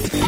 Yeah.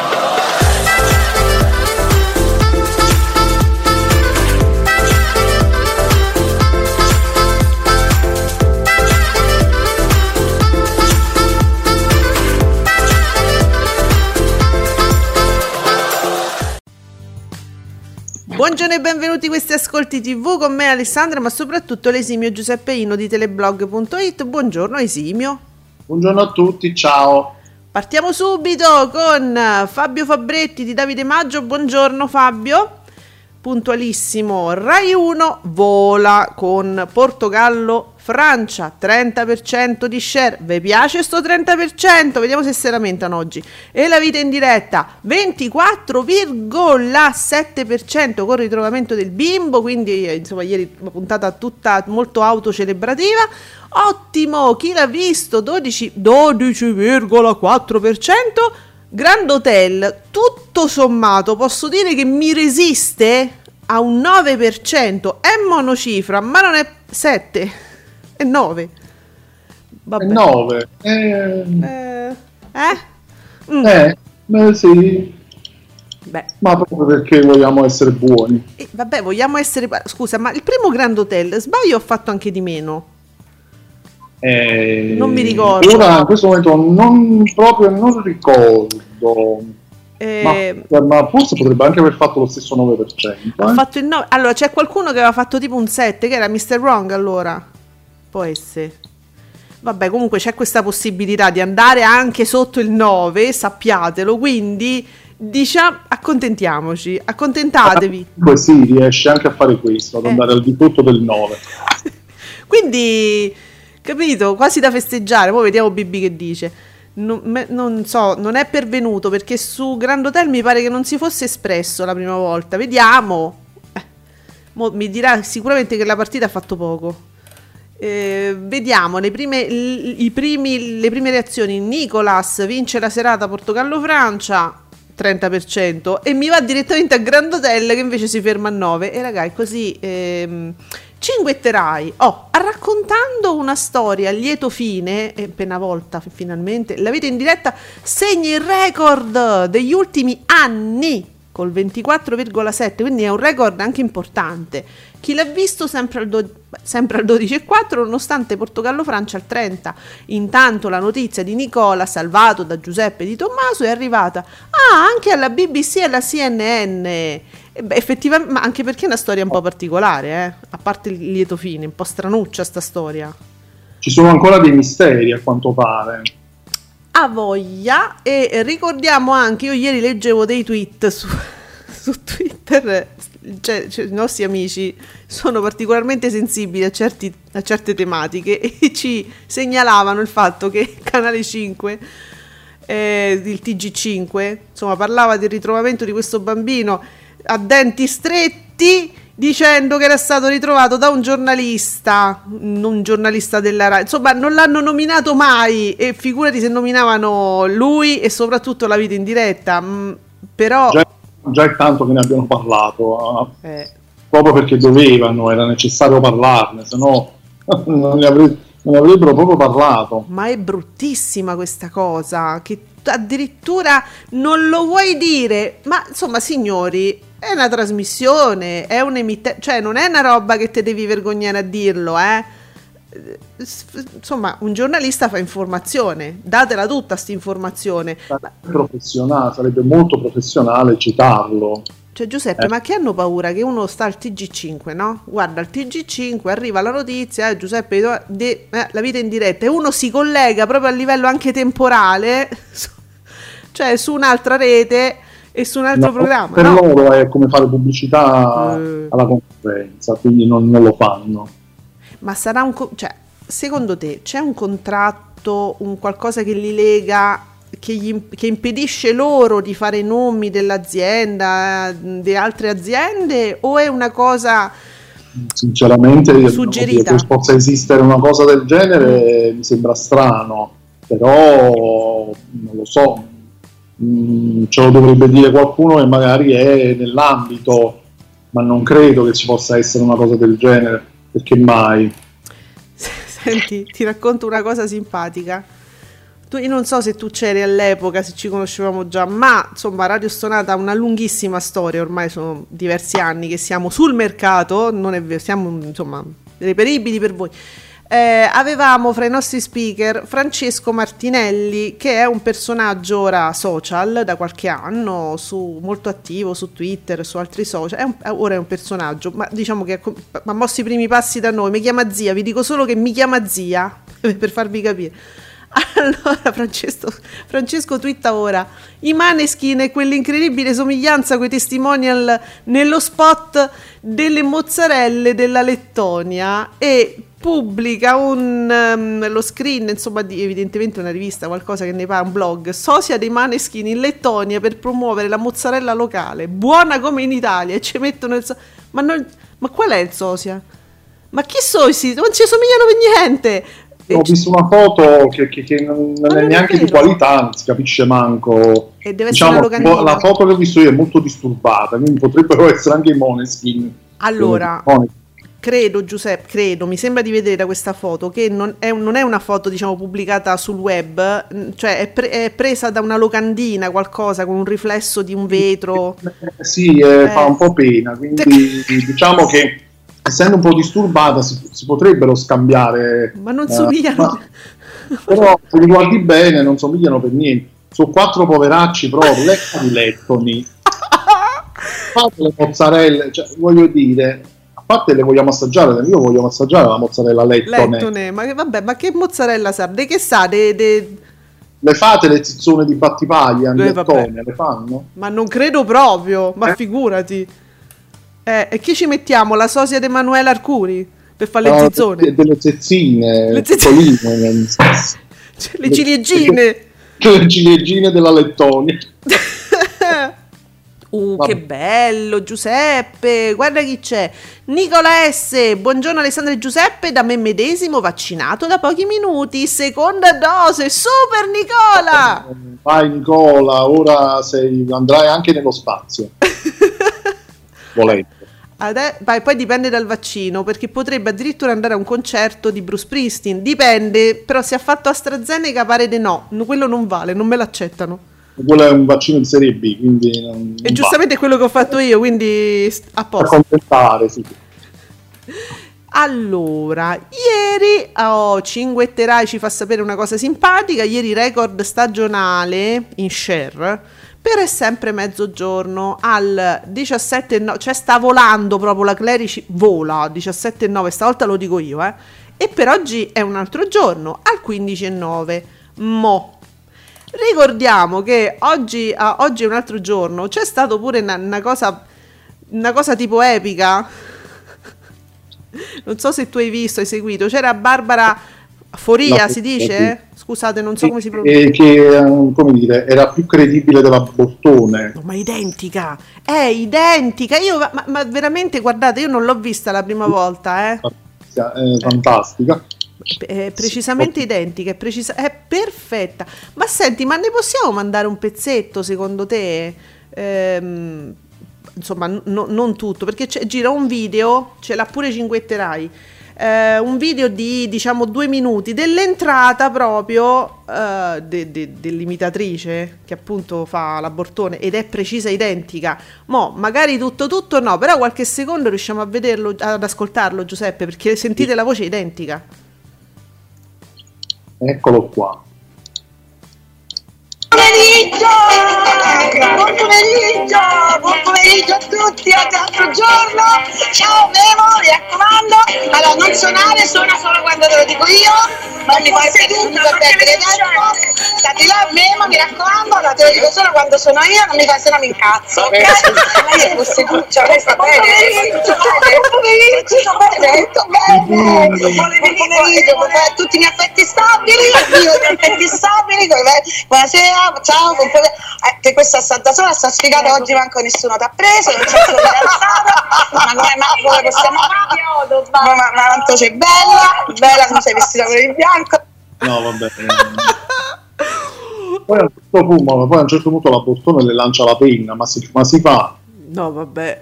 Buongiorno e benvenuti a questi ascolti TV con me Alessandra, ma soprattutto l'esimio Giuseppe Ino di teleblog.it. Buongiorno esimio. Buongiorno a tutti, ciao. Partiamo subito con Fabio Fabretti di Davide Maggio. Buongiorno Fabio. Puntualissimo. Rai 1 vola con Portogallo Francia 30% di share. Vi piace sto 30%? Vediamo se si lamentano oggi. E la vita in diretta 24,7% con ritrovamento del bimbo, quindi eh, insomma ieri puntata tutta molto autocelebrativa. Ottimo, chi l'ha visto? 12, 12,4%. Grand Hotel, tutto sommato, posso dire che mi resiste a un 9%, è monocifra, ma non è 7 è 9. Vabbè. È 9. Eh. Eh? Eh? Mm. eh? Beh, sì. Beh. Ma proprio perché vogliamo essere buoni. Eh, vabbè, vogliamo essere... Scusa, ma il primo Grand Hotel, sbaglio ho fatto anche di meno? Eh, non mi ricordo. Ora in questo momento non proprio non ricordo. Eh, ma, ma, forse potrebbe anche aver fatto lo stesso 9%. Ha eh? fatto il 9. Allora c'è qualcuno che aveva fatto tipo un 7, che era Mr. Wrong allora. Può essere. Vabbè, comunque c'è questa possibilità di andare anche sotto il 9, sappiatelo, quindi diciamo accontentiamoci, accontentatevi. Poi sì, riesce anche a fare questo, ad eh. andare al di sotto del 9. quindi, capito, quasi da festeggiare, poi vediamo Bibi che dice. Non, me, non, so, non è pervenuto perché su Grand Hotel mi pare che non si fosse espresso la prima volta. Vediamo. Eh, mi dirà sicuramente che la partita ha fatto poco. Eh, vediamo le prime, primi, le prime reazioni. Nicolas vince la serata Portogallo-Francia. 30% e mi va direttamente a Grand Hotel che invece si ferma a 9 e ragazzi così ehm, cinguetterai oh, raccontando una storia a lieto fine e una volta finalmente la vita in diretta segna il record degli ultimi anni col 24,7 quindi è un record anche importante chi l'ha visto sempre al, do- sempre al 12,4 nonostante Portogallo-Francia al 30. Intanto la notizia di Nicola, salvato da Giuseppe Di Tommaso, è arrivata ah, anche alla BBC e alla CNN. E beh, effettivamente, ma anche perché è una storia un po' particolare, eh? a parte il lieto fine, un po' stranuccia sta storia. Ci sono ancora dei misteri a quanto pare. A voglia e ricordiamo anche, io ieri leggevo dei tweet su, su Twitter cioè, cioè, i nostri amici sono particolarmente sensibili a, certi, a, certe tematiche e ci segnalavano il fatto che Canale 5, eh, il TG5, insomma, parlava del ritrovamento di questo bambino a denti stretti dicendo che era stato ritrovato da un giornalista, un giornalista della RAI. Insomma, non l'hanno nominato mai e figurati se nominavano lui e soprattutto la vita in diretta. Mm, però... Già già è tanto che ne abbiano parlato, eh. proprio perché dovevano, era necessario parlarne, se no non ne, avre- non ne avrebbero proprio parlato. Ma è bruttissima questa cosa, che addirittura non lo vuoi dire, ma insomma signori, è una trasmissione, è un emittente, cioè non è una roba che te devi vergognare a dirlo, eh insomma, un giornalista fa informazione, datela tutta questa informazione. Professionale, sarebbe molto professionale citarlo. Cioè Giuseppe, eh. ma che hanno paura che uno sta al TG5, no? Guarda il TG5, arriva la notizia, eh, Giuseppe, de, eh, la vita in diretta e uno si collega proprio a livello anche temporale, cioè su un'altra rete e su un altro no, programma. Per no? loro è come fare pubblicità uh. alla concorrenza, quindi non, non, lo fanno. Ma sarà un... Co- cioè, secondo te c'è un contratto, un qualcosa che li lega che, gli, che, impedisce loro di fare nomi dell'azienda, di altre aziende, o è una cosa sinceramente suggerita? che possa esistere una cosa del genere mi sembra strano, però non lo so, mm, ce lo dovrebbe dire qualcuno che magari è nell'ambito, ma non credo che ci possa essere una cosa del genere, perché mai? Senti, ti racconto una cosa simpatica tu, io non so se tu c'eri all'epoca, se ci conoscevamo già, ma insomma Radio Stonata ha una lunghissima storia, ormai sono diversi anni che siamo sul mercato, non è vero, siamo insomma reperibili per voi. Eh, avevamo fra i nostri speaker Francesco Martinelli, che è un personaggio ora social da qualche anno, su, molto attivo su Twitter, su altri social. È un, ora è un personaggio, ma diciamo che ha mosso i primi passi da noi. Mi chiama zia, vi dico solo che mi chiama zia per farvi capire. Allora Francesco, Francesco twitta ora i Maneskin e quell'incredibile somiglianza con i testimonial nello spot delle mozzarelle della Lettonia e pubblica un, um, lo screen, insomma, di evidentemente una rivista, qualcosa che ne fa, un blog, sosia dei Maneskin in Lettonia per promuovere la mozzarella locale, buona come in Italia, e ci mettono il... So- ma, non, ma qual è il sosia? Ma chi sono i Non ci somigliano per niente! ho visto una foto che, che, che non, non è neanche di qualità, non si capisce manco. E deve diciamo, essere la foto che ho visto io è molto disturbata, quindi potrebbero essere anche i Moneskin. Allora, credo Giuseppe, credo, mi sembra di vedere da questa foto che non è, non è una foto diciamo pubblicata sul web, cioè è, pre- è, presa da una locandina, qualcosa con un riflesso di un vetro. Eh, sì, eh, fa un po' pena, quindi diciamo che essendo un po' disturbata si, si potrebbero scambiare ma non somigliano. eh, però se li guardi bene non somigliano per niente. Sono quattro poveracci proprio lettoni. Fate le mozzarelle cioè, voglio dire a parte le vogliamo assaggiare io voglio assaggiare la mozzarella lettone, lettone ma, vabbè, ma che mozzarella sa? De che sa? De, de... Le fate le zizzone di battipaglia? Eh, lettone, le fanno? Ma non credo proprio, ma eh? figurati. Eh, e chi ci mettiamo? La sosia di Emanuele Arcuri? Per fare le no, zizzone? Delle zezzine, le zezzine. cioè, le ciliegine. Le ciliegine della Lettonia. Uh, Vabbè. che bello Giuseppe, guarda chi c'è. Nicola S. Buongiorno Alessandro e Giuseppe, da me medesimo vaccinato da pochi minuti, seconda dose, super Nicola. Vai Nicola, ora sei, andrai anche nello spazio. volendo. Ade- vai, poi dipende dal vaccino, perché potrebbe addirittura andare a un concerto di Bruce Springsteen. Dipende, però se ha fatto AstraZeneca pare di no, quello non vale, non me l'accettano. Quello è un vaccino di serie B, quindi... Non, e giustamente è quello che ho fatto io, quindi a posto. Accontentare, sì. Allora, ieri oh, Cinguetterai ci fa sapere una cosa simpatica. Ieri record stagionale in share per è sempre mezzogiorno al 17,9, cioè sta volando proprio la Clerici, vola 17,9, stavolta lo dico io, eh. E per oggi è un altro giorno, al 15,9. Mo. Ricordiamo che oggi, ah, oggi, è un altro giorno, c'è stato pure una, una, cosa, una cosa tipo epica. non so se tu hai visto, hai seguito, c'era Barbara Foria, si dice? Scusate, non so come si pronuncia. Che, ehm, come dire, era più credibile della Bottone. No, ma identica, è identica. Io, ma, ma, veramente, guardate, io non l'ho vista la prima volta, eh. È fantastica. È precisamente sì. identica, è, precisa- è perfetta. Ma senti, ma ne possiamo mandare un pezzetto secondo te? Ehm, insomma, no, non tutto, perché gira un video, ce l'ha pure Cinguetterai eh, un video di diciamo due minuti dell'entrata proprio eh, de, de, dell'imitatrice che appunto fa l'abortone ed è precisa identica. Mo, magari tutto tutto no, però qualche secondo riusciamo a vederlo, ad ascoltarlo Giuseppe, perché sentite la voce identica. Eccolo qua. Pomeriggio! Buon pomeriggio! Buon pomeriggio a tutti, oggi è altro giorno. Ciao Memo, mi raccomando. Allora, non suonare, suona solo quando te lo dico io. Non mi fai perdere tempo. Stati là, Memo, mi raccomando. Allora, te lo dico solo quando sono io, non mi fai se no mi incazzo. Ok? Lei è posseduccia, lei sta bene. Buon pomeriggio, tutto bene. Buon pomeriggio, tutti i miei affetti stabili, io i miei affetti stabili. Buonasera, ciao, pomeriggio. Eh, che questa Santa Sola sta sfigata oggi manco nessuno ti ha preso, non c'è solo ma come, ma come possiamo ma, ma, ma tanto sei bella, bella non sei vestita con il bianco. No, vabbè. poi, a un certo punto, poi a un certo punto la Bottone le lancia la penna, ma si, ma si fa. No, vabbè,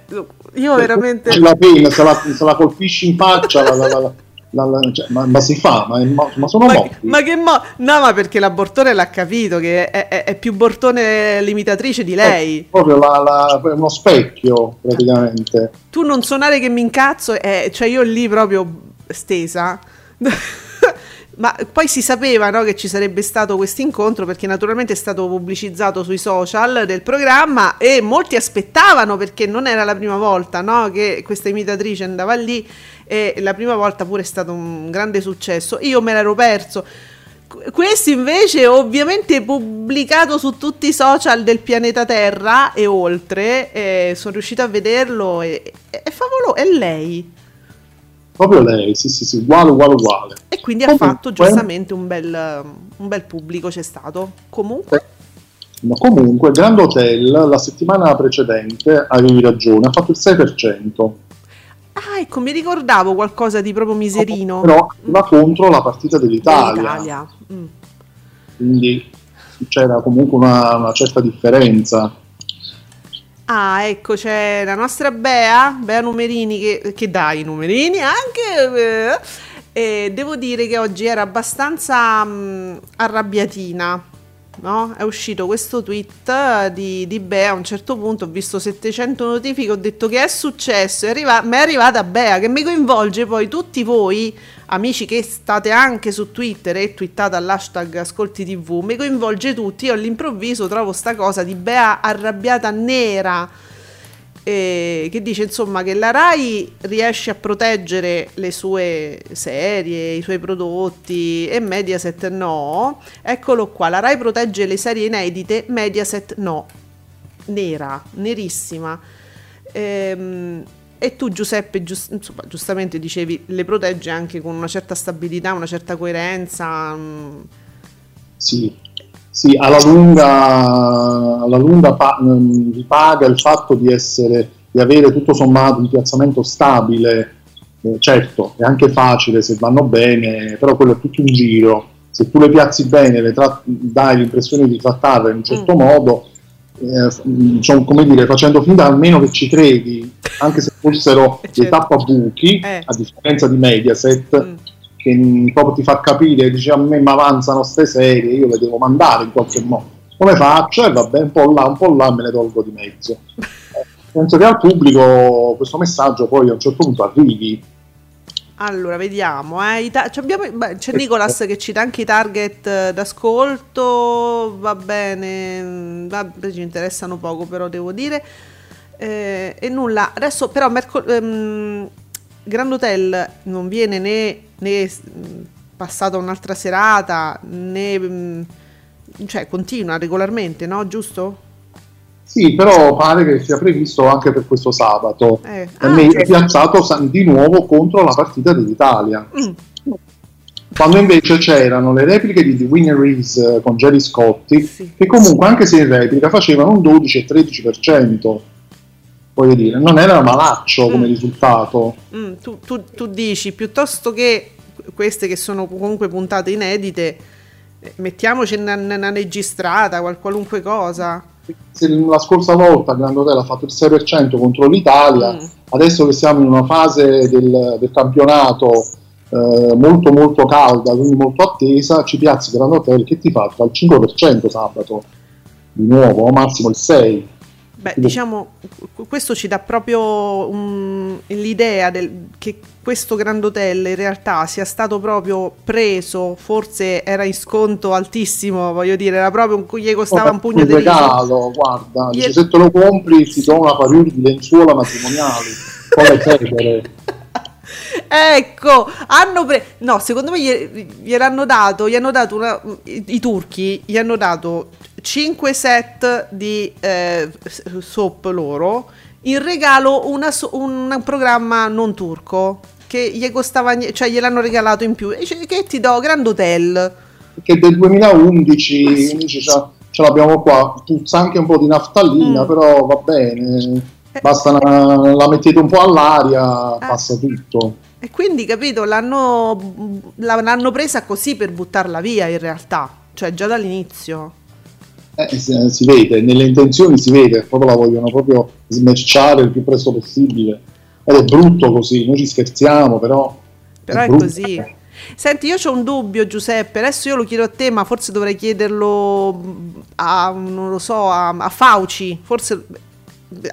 io veramente... La penna, se la, se la colpisci in faccia, la, la, la la, la, cioè, ma, ma, si fa, ma, ma sono ma, morti. Ma che mo- No, ma perché la Bortone l'ha capito che è, è, è più Bortone limitatrice di lei. È proprio la, uno specchio, praticamente. Tu non suonare che mi incazzo, eh, cioè io lì proprio stesa. Ma poi si sapeva no, che ci sarebbe stato questo incontro perché naturalmente è stato pubblicizzato sui social del programma e molti aspettavano perché non era la prima volta no, che questa imitatrice andava lì e la prima volta pure è stato un grande successo. Io me l'ero perso. Questo invece ovviamente pubblicato su tutti i social del pianeta Terra e oltre, e sono riuscito a vederlo e, è favoloso, è lei. Proprio lei, sì sì sì, uguale uguale uguale. E quindi Comunque, ha fatto giustamente un bel, un bel pubblico, c'è stato. Comunque... Ma comunque, Grand Hotel la settimana precedente, avevi ragione, ha fatto il 6%. Ah, ecco, mi ricordavo qualcosa di proprio miserino. Però va contro la partita dell'Italia. dell'Italia. Mm. Quindi c'era comunque una, una, certa differenza. Ah, ecco, c'è la nostra Bea, Bea Numerini, che, che dà i numerini anche. Eh, e devo dire che oggi era abbastanza mh, mm, arrabbiatina no? È uscito questo tweet di, di Bea. A un certo punto ho visto 700 notifiche. Ho detto che è successo. È arriva- è arrivata Bea che mi coinvolge poi tutti voi, amici che state anche su Twitter e twittate all'hashtag Ascolti TV. Mi coinvolge tutti. Io all'improvviso trovo sta cosa di Bea arrabbiata nera eh, che dice insomma che la RAI riesce a proteggere le sue serie, i suoi prodotti e Mediaset no. Eccolo qua, la RAI protegge le serie inedite, Mediaset no. Nera, nerissima. Ehm, e tu Giuseppe giust- insomma, giustamente dicevi le protegge anche con una certa stabilità, una certa coerenza. Mm. Sì, sì, alla lunga, alla lunga pa- mm, ripaga il fatto di, essere, di avere tutto sommato un piazzamento stabile. Eh, certo, è anche facile se vanno bene, però quello è tutto un giro. Se tu le piazzi bene, le tra- dai l'impressione di trattarle in un certo mm. modo, eh, diciamo, come dire, facendo finta almeno che ci credi, anche se fossero certo. dei tappabuchi, eh. a differenza di Mediaset. Mm che proprio ti fa capire, dice a me mi avanzano queste serie, io le devo mandare in qualche modo. Come faccio? E eh, vabbè, un po' là, un po' là me ne tolgo di mezzo. Penso che al pubblico questo messaggio poi a un certo punto arrivi. Allora, vediamo. Eh. Ta- abbiamo, beh, c'è Nicolas che cita anche i target d'ascolto. Va bene, va, ci interessano poco, però devo dire. Eh, e nulla. Adesso, però, mercol- ehm, Grand Hotel non viene né né passata un'altra serata, né cioè continua regolarmente, no? Giusto? Sì, però pare che sia previsto anche per questo sabato. Eh. Ah, è certo. piazzato di nuovo contro la partita dell'Italia. Mm. Quando invece c'erano le repliche di The Winner Is eh, con Jerry Scotti, sì. che comunque anche se in replica facevano un 12 e 13%. Voglio dire, non era malaccio mm. come risultato. Mm, tu, tu, tu dici, piuttosto che queste che sono comunque puntate inedite, eh, mettiamoci una, una registrata, qualunque cosa. Se la scorsa volta Grand Hotel ha fatto il 6% contro l'Italia, mm. adesso che siamo in una fase del, del campionato eh, molto molto calda, quindi molto attesa, ci piazzi Grand Hotel che ti fa al 5% sabato, di nuovo, o massimo il 6%. Beh, diciamo, questo ci dà proprio um, l'idea del, che questo Grand Hotel in realtà sia stato proprio preso, forse era in sconto altissimo, voglio dire, era proprio un, gli costava oh, un pugno di regalo, guarda, gli... se te lo compri ti do una parure di lenzuola matrimoniali, come cedere. ecco, hanno preso. No, secondo me gliel'hanno dato. Gli hanno dato una, i, i, turchi gli hanno dato 5 set di eh, soap loro. In regalo una, un programma non turco che gli costava, cioè gliel'hanno regalato in più. E dice, che ti do? Grand Hotel. Che del 2011 ah, sì. ce l'abbiamo qua. Puzza anche un po' di naftalina, mm. però va bene. Eh. Basta una, la mettete un po' all'aria, eh. passa tutto. E quindi, capito, l'hanno, l'hanno presa così per buttarla via in realtà, cioè già dall'inizio. Eh, si, si, vede, nelle intenzioni si vede, proprio la vogliono proprio smerciare il più presto possibile. Ed è brutto così, noi ci scherziamo, però... Però è, è così. Senti, io ho un dubbio, Giuseppe. Adesso io lo chiedo a te, ma forse dovrei chiederlo a, non lo so, a, a Fauci. Forse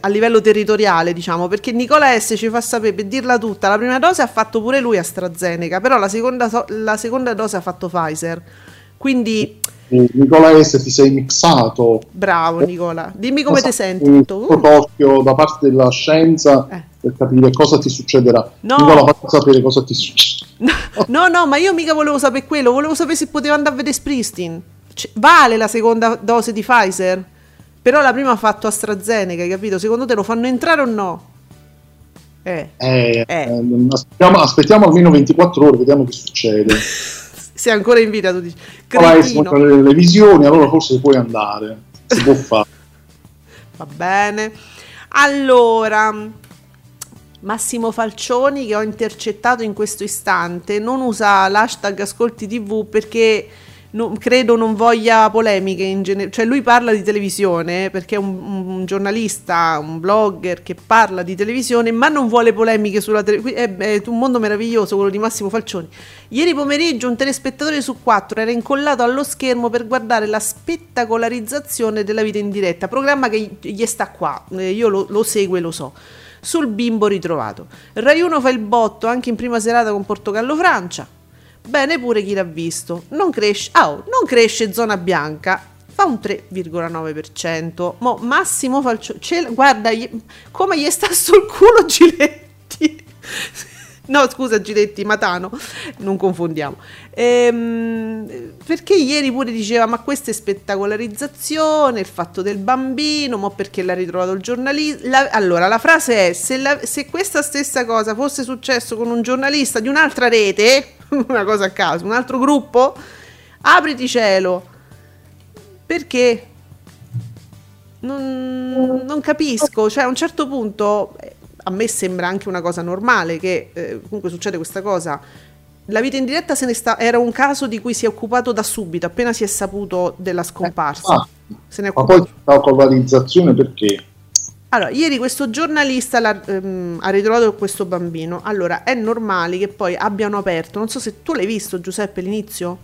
a livello territoriale, diciamo, perché Nicola S ci fa sapere, per dirla tutta, la prima dose ha fatto pure lui AstraZeneca, però la seconda, la seconda dose ha fatto Pfizer. Quindi... Nicola S ti sei mixato. Bravo Nicola, dimmi come ti senti. Tu? Occhio da parte della scienza eh. per capire cosa ti succederà. No. Nicola, faccio sapere cosa ti succede. No, no, ma io mica volevo sapere quello, volevo sapere se poteva andare a vedere Springsteen. Cioè, vale la seconda dose di Pfizer? Però la prima ha fatto AstraZeneca, hai capito? Secondo te lo fanno entrare o no? Eh. Eh, eh. Aspettiamo, aspettiamo, almeno 24 ore, vediamo che succede. Sei ancora in vita, tu dici. Cretino. le, le visioni, allora forse puoi andare. Si può fare. Va bene. Allora, Massimo Falcioni che ho intercettato in questo istante non usa l'hashtag ascolti tv perché non, credo non voglia polemiche in genere, cioè lui parla di televisione perché è un, un, giornalista, un blogger che parla di televisione ma non vuole polemiche sulla televisione, è, è, un mondo meraviglioso quello di Massimo Falcioni. Ieri pomeriggio un telespettatore su quattro era incollato allo schermo per guardare la spettacolarizzazione della vita in diretta, programma che gli sta qua, eh, io lo, lo seguo e lo so sul bimbo ritrovato. Rai 1 fa il botto anche in prima serata con Portogallo-Francia. Bene pure chi l'ha visto. Non cresce, oh, non cresce zona bianca. Fa un 3,9%. Mo Massimo Falcione. Guarda, gli, come gli sta sul culo Giletti. No, scusa Giletti, Matano, non confondiamo. Ehm, perché ieri pure diceva, ma questa è spettacolarizzazione, il fatto del bambino, ma perché l'ha ritrovato il giornalista. allora, la frase è, se, la, se questa stessa cosa fosse successo con un giornalista di un'altra rete, una cosa a caso, un altro gruppo, apriti cielo. Perché? Non, non capisco, cioè a un certo punto a me sembra anche una cosa normale che eh, comunque succede questa cosa. La vita in diretta se ne sta, era un caso di cui si è occupato da subito, appena si è saputo della scomparsa. Eh, ah, se ne è occupato. Ma poi la colonizzazione perché? Allora, ieri questo giornalista ehm, ha ritrovato questo bambino. Allora, è normale che poi abbiano aperto, non so se tu l'hai visto Giuseppe l'inizio.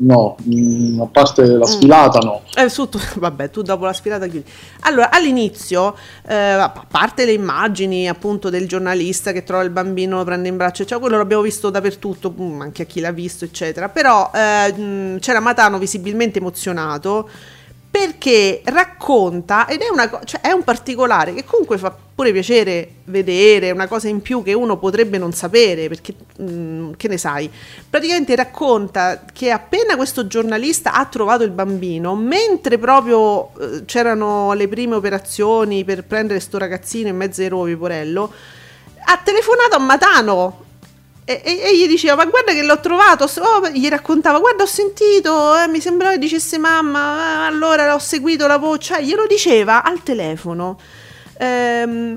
No, mh, mm, a parte la mm. sfilata, mm. no. Eh, su, tu, vabbè, tu dopo la sfilata chiudi. Allora, all'inizio, eh, a parte le immagini appunto del giornalista che trova il bambino, lo prende in braccio, cioè quello l'abbiamo visto dappertutto, mm, anche a chi l'ha visto, eccetera. Però eh, c'era Matano visibilmente emozionato perché racconta ed è, una, cioè è un particolare che comunque fa pure piacere vedere, una cosa in più che uno potrebbe non sapere, perché mh, mm, che ne sai, praticamente racconta che appena questo giornalista ha trovato il bambino, mentre proprio eh, c'erano le prime operazioni per prendere sto ragazzino in mezzo ai rovi, porello, ha telefonato a Matano e, e, e, gli diceva ma guarda che l'ho trovato oh, gli raccontava guarda ho sentito eh, mi sembrava che dicesse mamma eh, allora ho seguito la voce cioè glielo diceva al telefono. Ehm,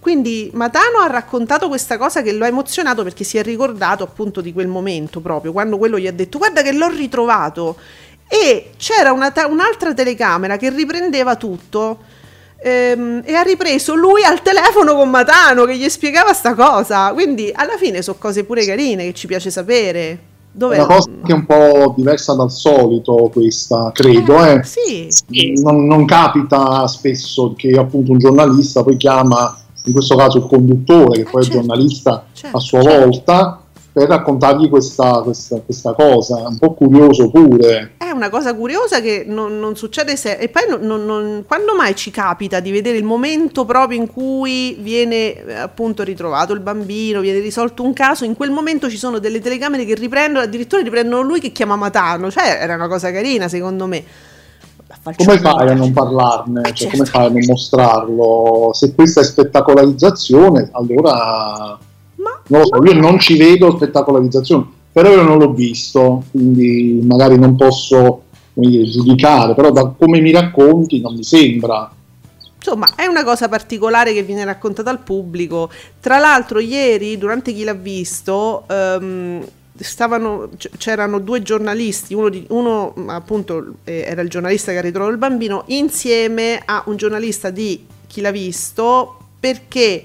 quindi Matano ha raccontato questa cosa che lo ha emozionato perché si è ricordato appunto di quel momento proprio quando quello gli ha detto guarda che l'ho ritrovato e c'era ta- un'altra telecamera che riprendeva tutto ehm, e ha ripreso lui al telefono con Matano che gli spiegava sta cosa. Quindi alla fine sono cose pure carine che ci piace sapere. Dov'è? È una cosa che è un po' diversa dal solito questa, credo. Eh, eh. Sì. Non, non, capita spesso che appunto un giornalista poi chiama, in questo caso il conduttore, che eh, poi certo. è giornalista certo, a sua certo. volta, per raccontargli questa, questa, questa, cosa, un po' curioso pure. È una cosa curiosa che non, non succede se... E poi non, non, quando mai ci capita di vedere il momento proprio in cui viene eh, appunto ritrovato il bambino, viene risolto un caso, in quel momento ci sono delle telecamere che riprendono, addirittura riprendono lui che chiama Matano, cioè era una cosa carina secondo me. Come fai a non parlarne? Eh, cioè, certo. Come fai a non mostrarlo? Se questa è spettacolarizzazione, allora non lo so, io non ci vedo spettacolarizzazione, però io non l'ho visto, quindi magari non posso dire, giudicare, però da come mi racconti non mi sembra. Insomma, è una cosa particolare che viene raccontata al pubblico. Tra l'altro, ieri, durante chi l'ha visto, um, stavano, c'erano due giornalisti, uno, di, uno appunto eh, era il giornalista che ha ritrovato il bambino, insieme a un giornalista di chi l'ha visto, perché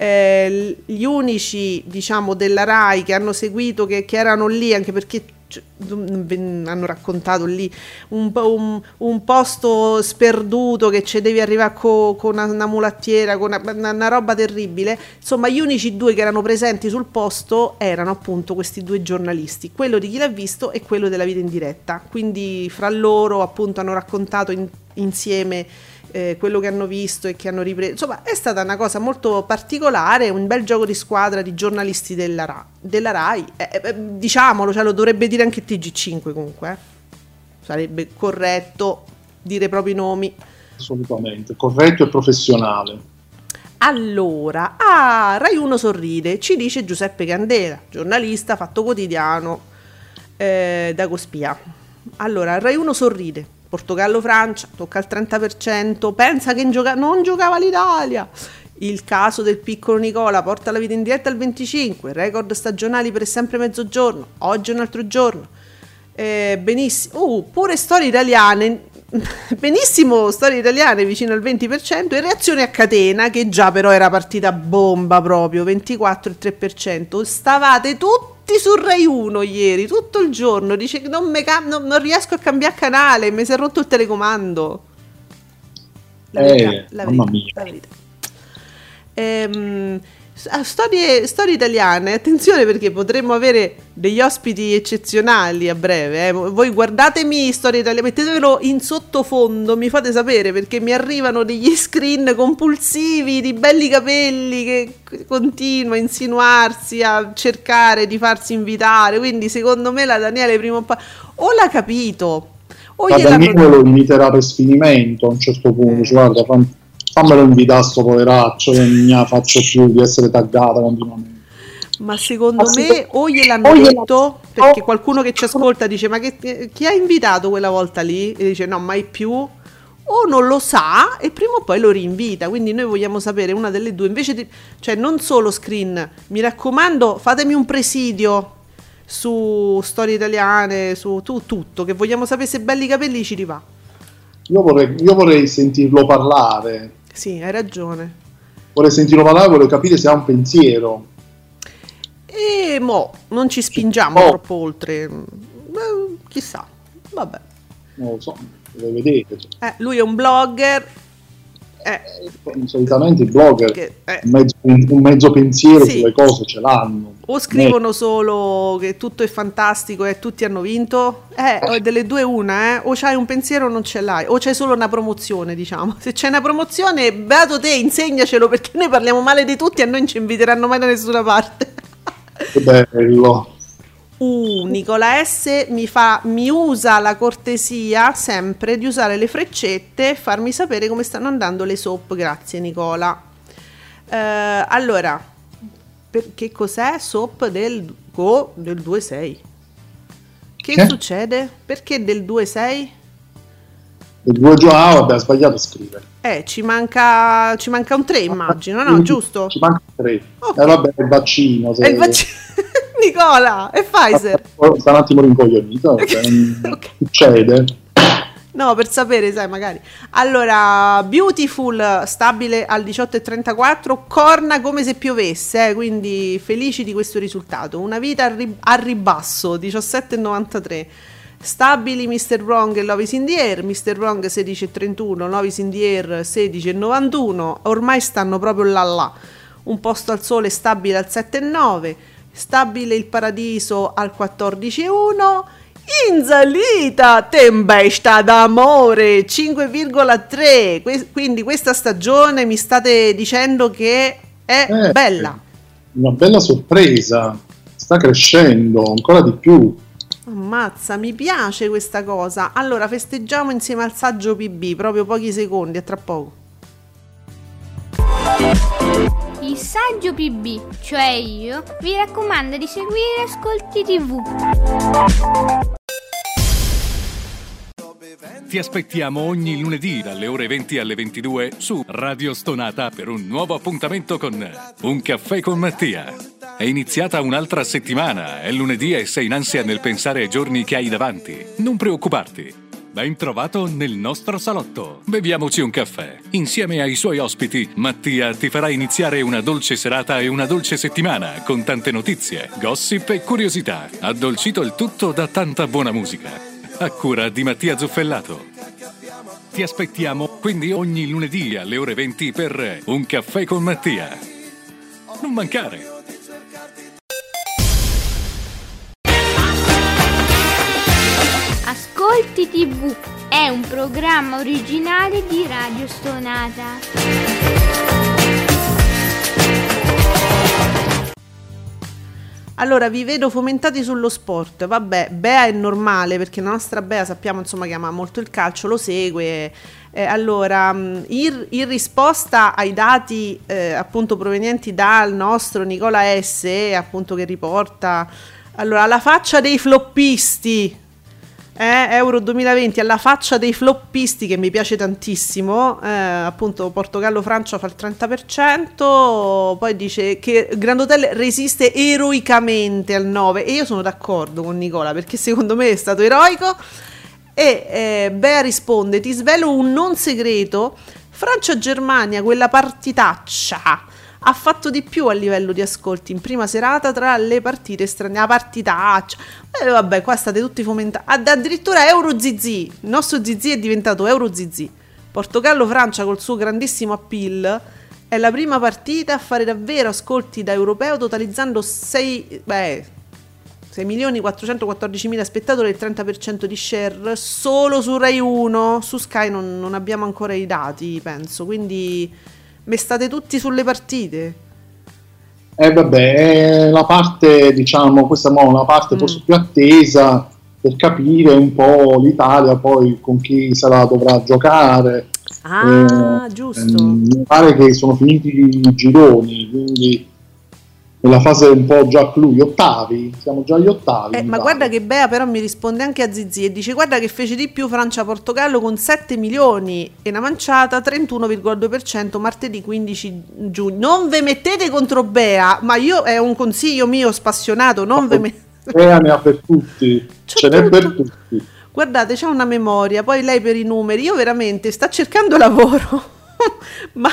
eh, gli unici diciamo della RAI che hanno seguito, che, che erano lì anche perché cioè, hanno raccontato lì un, un, un, posto sperduto che ci devi arrivare co, con una, una, mulattiera, con una, una, roba terribile. Insomma, gli unici due che erano presenti sul posto erano appunto questi due giornalisti, quello di chi l'ha visto e quello della vita in diretta. Quindi fra loro appunto hanno raccontato in, insieme eh, quello che hanno visto e che hanno ripreso. Insomma, è stata una cosa molto particolare, un bel gioco di squadra di giornalisti della, Ra- della RAI. Eh, eh, diciamolo, cioè, lo dovrebbe dire anche TG5 comunque. Eh. Sarebbe corretto dire i propri nomi. Assolutamente, corretto e professionale. Allora, ah, Rai 1 sorride, ci dice Giuseppe Candela, giornalista, fatto quotidiano eh, da Cospia. Allora, Rai 1 sorride, Portogallo-Francia, tocca al 30%, pensa che gioca- non giocava l'Italia. Il caso del piccolo Nicola porta la vita in diretta al 25, record stagionali per sempre mezzogiorno, oggi è un altro giorno. Eh, benissimo, uh, pure storie italiane, benissimo storie italiane vicino al 20% e reazione a catena che già però era partita bomba proprio, 24,3%. Stavate tutti tutti su Rai 1 ieri, tutto il giorno. Dice che non, cam- non, non riesco a cambiare canale, mi si è rotto il telecomando. La verità, eh, la verità, la verità. Ehm, storie, storie, italiane, attenzione perché potremmo avere degli ospiti eccezionali a breve. Eh. Voi guardatemi storie italiane, mettetevelo in sottofondo, mi fate sapere perché mi arrivano degli screen compulsivi di belli capelli che continua a insinuarsi, a cercare di farsi invitare. Quindi secondo me la Daniele prima o poi o l'ha capito. O la Daniele lo inviterà per sfinimento a un certo punto. Eh. Guarda, fammelo invitare sto poveraccio che non ne faccio più di essere taggata continuamente. Ma secondo me o gliel'hanno o detto, perché qualcuno che ci ascolta dice ma che, chi ha invitato quella volta lì? E dice no, mai più. O non lo sa e prima o poi lo rinvita. Quindi noi vogliamo sapere una delle due. Invece di... Cioè non solo screen, mi raccomando fatemi un presidio su storie italiane, su tu, tutto, che vogliamo sapere se belli capelli ci rivà. Io vorrei, io vorrei sentirlo parlare sì, hai ragione. Vorrei sentirlo parlare, vorrei capire se ha un pensiero. E mo, non ci spingiamo oh. troppo oltre. Beh, chissà, vabbè. Non lo so, lo vedete. Eh, lui è un blogger, eh, solitamente i blogger che, eh, un, mezzo, un, mezzo, pensiero sì. sulle cose ce l'hanno. O scrivono solo che tutto è fantastico e tutti hanno vinto, eh, delle due una, eh. o c'hai un pensiero o non ce l'hai, o c'hai solo una promozione, diciamo. Se c'è una promozione, beato te, insegnacelo perché noi parliamo male di tutti e non ci inviteranno mai da nessuna parte. Che bello. Uh, Nicola S mi, fa, mi usa la cortesia sempre di usare le freccette e farmi sapere come stanno andando le soap. Grazie Nicola. Uh, allora, per, che cos'è soap del, oh, del 2-6? Che, che succede? Perché del 2-6? Del 2 ah, vabbè, ha sbagliato a scrivere. Eh, ci manca, ci manca un 3 immagino, no? Giusto? Ci manca un 3. Okay. Eh vabbè, il vaccino. Se... È il vaccino. Nicola, è Pfizer. Sta un attimo rincoglionito, okay. okay. succede. No, per sapere, sai, magari. Allora, Beautiful stabile al 18,34, corna come se piovesse, eh, quindi felici di questo risultato. Una vita a, rib- a ribasso, 17,93. Stabili Mr. Wrong e Lovis in the Air, Mr. Wrong 16,31, Lovis in the Air 16,91, ormai stanno proprio là là. Un posto al sole stabile al 7,9, stabile il paradiso al 14,1 in salita, tempesta d'amore 5,3. Que- quindi questa stagione mi state dicendo che è eh, bella. Una bella sorpresa, sta crescendo ancora di più. Ammazza, mi piace questa cosa. Allora festeggiamo insieme al saggio PB, proprio pochi secondi, a tra poco. Il saggio PB, cioè io, vi raccomando di seguire Ascolti TV. Ti aspettiamo ogni lunedì dalle ore 20 alle 22 su Radio Stonata per un nuovo appuntamento con Un caffè con Mattia. È iniziata un'altra settimana, è lunedì e sei in ansia nel pensare ai giorni che hai davanti. Non preoccuparti. Ben trovato nel nostro salotto. Beviamoci un caffè. Insieme ai suoi ospiti, Mattia ti farà iniziare una dolce serata e una dolce settimana con tante notizie, gossip e curiosità. Addolcito il tutto da tanta buona musica a cura di Mattia Zuffellato. Ti aspettiamo quindi ogni lunedì alle ore 20 per un caffè con Mattia. Non mancare! Ascolti TV è un programma originale di Radio Stonata. Allora, vi vedo fomentati sullo sport. Vabbè, Bea è normale perché la nostra Bea sappiamo insomma che ama molto il calcio, lo segue. Eh, allora, mm, in, in, risposta ai dati eh, appunto provenienti dal nostro Nicola S, appunto che riporta allora la faccia dei floppisti eh, Euro 2020 alla faccia dei floppisti che mi piace tantissimo, eh, appunto Portogallo-Francia fa il 30%, poi dice che Grand Hotel resiste eroicamente al 9 e io sono d'accordo con Nicola perché secondo me è stato eroico. E eh, Bea risponde ti svelo un non segreto, Francia-Germania, quella partitaccia ha fatto di più a livello di ascolti in prima serata tra le partite strane, la partitaccia. E eh, vabbè, qua state tutti fomentati. Ad, addirittura Euro Zizi, il nostro Zizi è diventato Euro Zizi. Portogallo-Francia col suo grandissimo appeal è la prima partita a fare davvero ascolti da europeo totalizzando 6 beh 6 milioni 414 mila spettatori e il 30% di share solo su Rai 1 su Sky non, non abbiamo ancora i dati penso quindi Me state tutti sulle partite. Eh vabbè, è la parte, diciamo, questa è una parte mm. forse più attesa per capire un po' l'Italia poi con chi la dovrà giocare. Ah, eh, giusto. Eh, mi pare che sono finiti i gironi, quindi nella fase un po' già clou, gli ottavi, siamo già agli ottavi. Eh, ma pare. guarda che Bea però mi risponde anche a Zizi e dice guarda che fece di più Francia-Portogallo con 7 milioni e una manciata 31,2% martedì 15 giugno. Non ve mettete contro Bea, ma io è un consiglio mio spassionato, non ve mettete... Bea ne ha per tutti, c'è ce n'è per tutti. Guardate, c'è una memoria, poi lei per i numeri, io veramente sta cercando lavoro. ma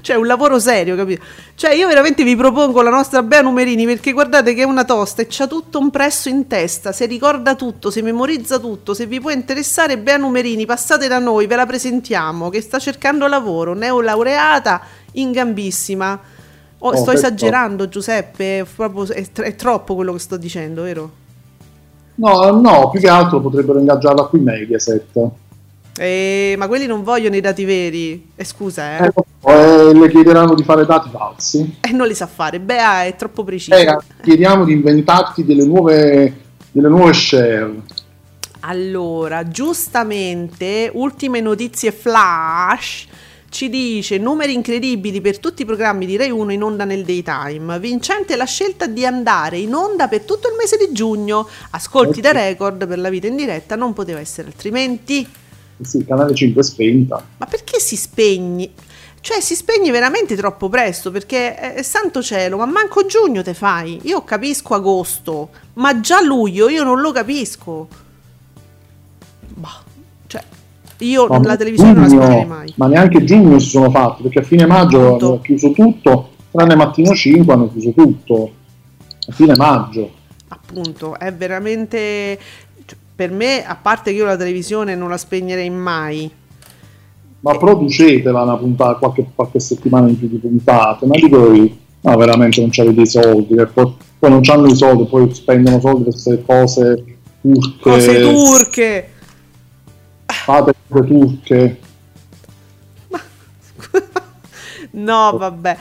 cioè un lavoro serio, capito? Cioè io veramente vi propongo la nostra Bea Numerini perché guardate che è una tosta e c'ha tutto un presso in testa, si ricorda tutto, si memorizza tutto, se vi può interessare Bea Numerini passate da noi, ve la presentiamo, che sta cercando lavoro, neolaureata in gambissima. Oh, oh, sto esagerando Giuseppe, è, proprio, è, è troppo quello che sto dicendo, vero? No, no, più che altro potrebbero ingaggiarla qui Mediaset. Eh, ma quelli non vogliono i dati veri. Eh, scusa, eh. eh, le chiederanno di fare dati falsi. E eh, non li sa fare. Bea è troppo preciso. Eh, chiediamo di inventarti delle nuove, delle nuove share. Allora, giustamente, ultime notizie flash ci dice numeri incredibili per tutti i programmi di Rai 1 in onda nel daytime. Vincente la scelta di andare in onda per tutto il mese di giugno. Ascolti da record per la vita in diretta, non poteva essere altrimenti. Sì, il canale 5 è spenta. Ma perché si spegne? Cioè si spegne veramente troppo presto perché è, santo cielo, ma manco giugno te fai. Io capisco agosto, ma già luglio io non lo capisco. Bah, cioè, io no, la televisione giugno, non la spegnerei mai. Ma neanche giugno si sono fatti, perché a fine maggio Punto. hanno chiuso tutto, tranne mattino 5 hanno chiuso tutto. A fine maggio. Appunto, è veramente... Per me, a parte che io la televisione non la spegnerei mai, ma producetela una puntata, qualche, qualche, settimana in più di puntate, ma dico io, no, veramente non avete i soldi, poi, poi, non hanno i soldi, poi spendono soldi per queste cose turche. Cose turche! Fate cose turche. no, vabbè.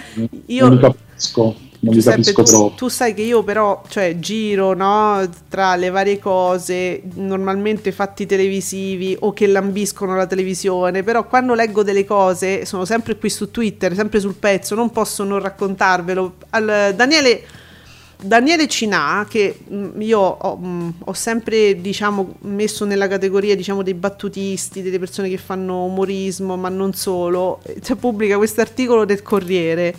Io... Non capisco non Giuseppe, capisco tu, troppo. Tu sai che io però, cioè, giro, no? Tra le varie cose, normalmente fatti televisivi o che lambiscono la televisione, però quando leggo delle cose, sono sempre qui su Twitter, sempre sul pezzo, non posso non raccontarvelo. Al, Daniele... Daniele Cinà, che mm, io ho, mm, ho, sempre diciamo, messo nella categoria diciamo, dei battutisti, delle persone che fanno umorismo, ma non solo, cioè, pubblica questo articolo del Corriere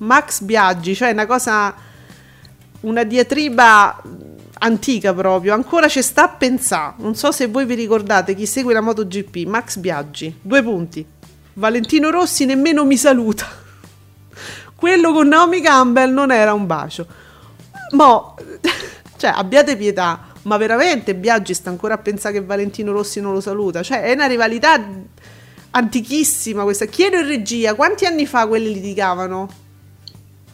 Max Biaggi, cioè una cosa, una diatriba antica proprio, ancora ci sta a pensare. Non so se voi vi ricordate chi segue la MotoGP, Max Biaggi, due punti. Valentino Rossi nemmeno mi saluta. Quello con Naomi Campbell non era un bacio. Mo, cioè, abbiate pietà, ma veramente Biaggi sta ancora a pensare che Valentino Rossi non lo saluta? Cioè, è una rivalità antichissima questa. Chiedo in regia, quanti anni fa quelli litigavano?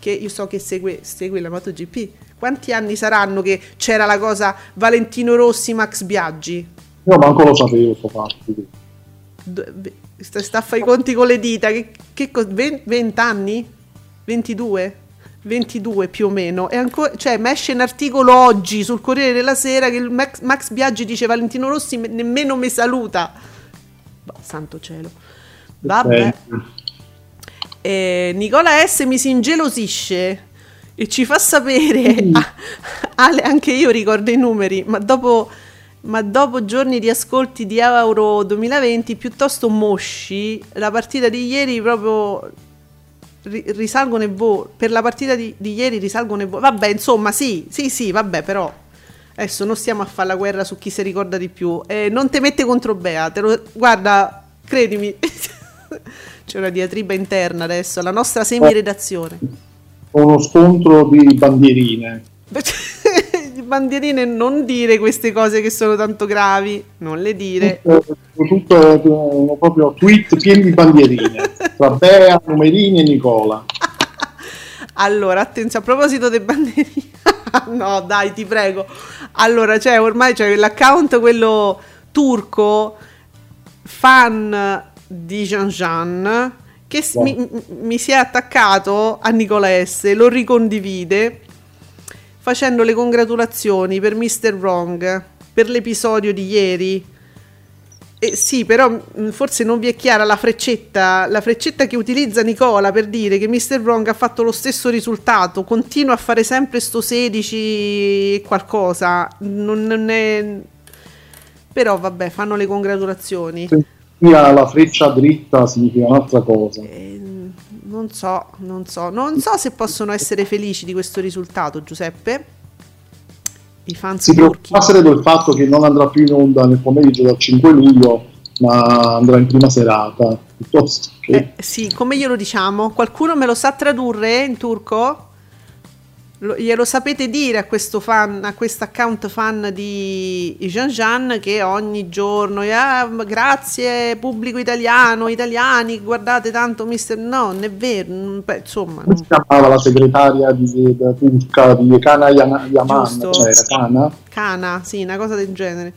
Che io so che segue, segue la MotoGP. Quanti anni saranno che c'era la cosa Valentino Rossi, Max Biaggi? Io manco lo sapevo, sto fatto. Sta, sta a fare i conti con le dita. Che, che 20 anni? 22? 22 più o meno. E ancora, cioè, mi esce un articolo oggi sul Corriere della Sera che Max, Max Biaggi dice Valentino Rossi nemmeno mi saluta. Boh, santo cielo. Vabbè eh, Nicola S mi si ingelosisce e ci fa sapere, mm. Ale, anche io ricordo i numeri, ma dopo, ma dopo giorni di ascolti di Euro 2020 piuttosto mosci, la partita di ieri proprio risalgono e vo- per la partita di, di ieri risalgono e vo- vabbè insomma sì sì sì vabbè però adesso non stiamo a fare la guerra su chi si ricorda di più eh, non te mette contro Bea te lo, guarda credimi C'è una diatriba interna adesso, la nostra semi-redazione. Uno scontro di bandierine. bandierine, non dire queste cose che sono tanto gravi, non le dire. Tutto, tutto proprio tweet pieni di bandierine, tra Bea, Numerini e Nicola. allora, attenzione, a proposito dei bandierine, no dai, ti prego. Allora, cioè, ormai c'è l'account quello turco, fan di Jean Jean che wow. mi, mi, si è attaccato a Nicola S, lo ricondivide facendo le congratulazioni per Mr. Wrong per l'episodio di ieri. Eh, sì, però forse non vi è chiara la freccetta, la freccetta che utilizza Nicola per dire che Mr. Wrong ha fatto lo stesso risultato, continua a fare sempre sto 16 qualcosa, non, non è... però vabbè, fanno le congratulazioni. Sì sia la freccia dritta significa un'altra cosa. Eh, non so, non so, non so se possono essere felici di questo risultato, Giuseppe. I fans si preoccupassero del fatto che non andrà più in onda nel pomeriggio del 5 luglio, ma andrà in prima serata. Piuttosto che... Eh, sì, come glielo diciamo? Qualcuno me lo sa tradurre in turco? Lo, glielo sapete dire a questo fan, a questo account fan di Jean Jean che ogni giorno, ah, grazie pubblico italiano, italiani, guardate tanto mister... No, non è vero, beh, insomma... Come si chiamava la segretaria di, turca di Kana Yaman? Cioè, Kana? Kana, sì, una cosa del genere.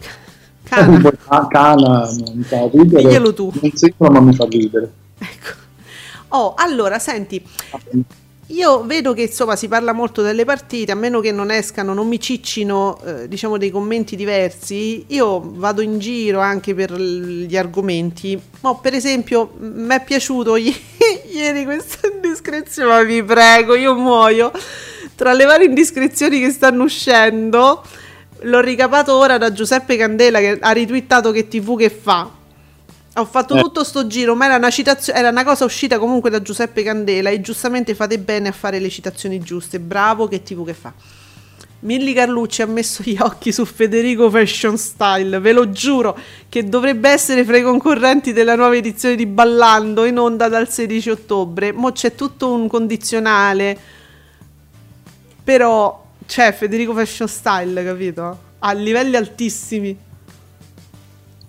Kana. Kana, mi fa ridere. Diglielo tu. Non sembra ma mi fa ridere. Ecco. Oh, allora, senti... Ah, io vedo che insomma si parla molto delle partite, a meno che non escano, non mi ciccino eh, diciamo dei commenti diversi, io vado in giro anche per gli argomenti. Ma per esempio mi è piaciuto ieri questa indiscrezione, ma vi prego, io muoio. Tra le varie indiscrezioni che stanno uscendo, l'ho ricapato ora da Giuseppe Candela che ha ritwittato che TV che fa ho fatto eh. tutto sto giro, ma era una, citazio- era una cosa uscita comunque da Giuseppe Candela e giustamente fate bene a fare le citazioni giuste. Bravo, che TV che fa. Milli Carlucci ha messo gli occhi su Federico Fashion Style, ve lo giuro, che dovrebbe essere fra i concorrenti della nuova edizione di Ballando in onda dal 16 ottobre. Mo c'è tutto un condizionale, però c'è Federico Fashion Style, capito? A livelli altissimi.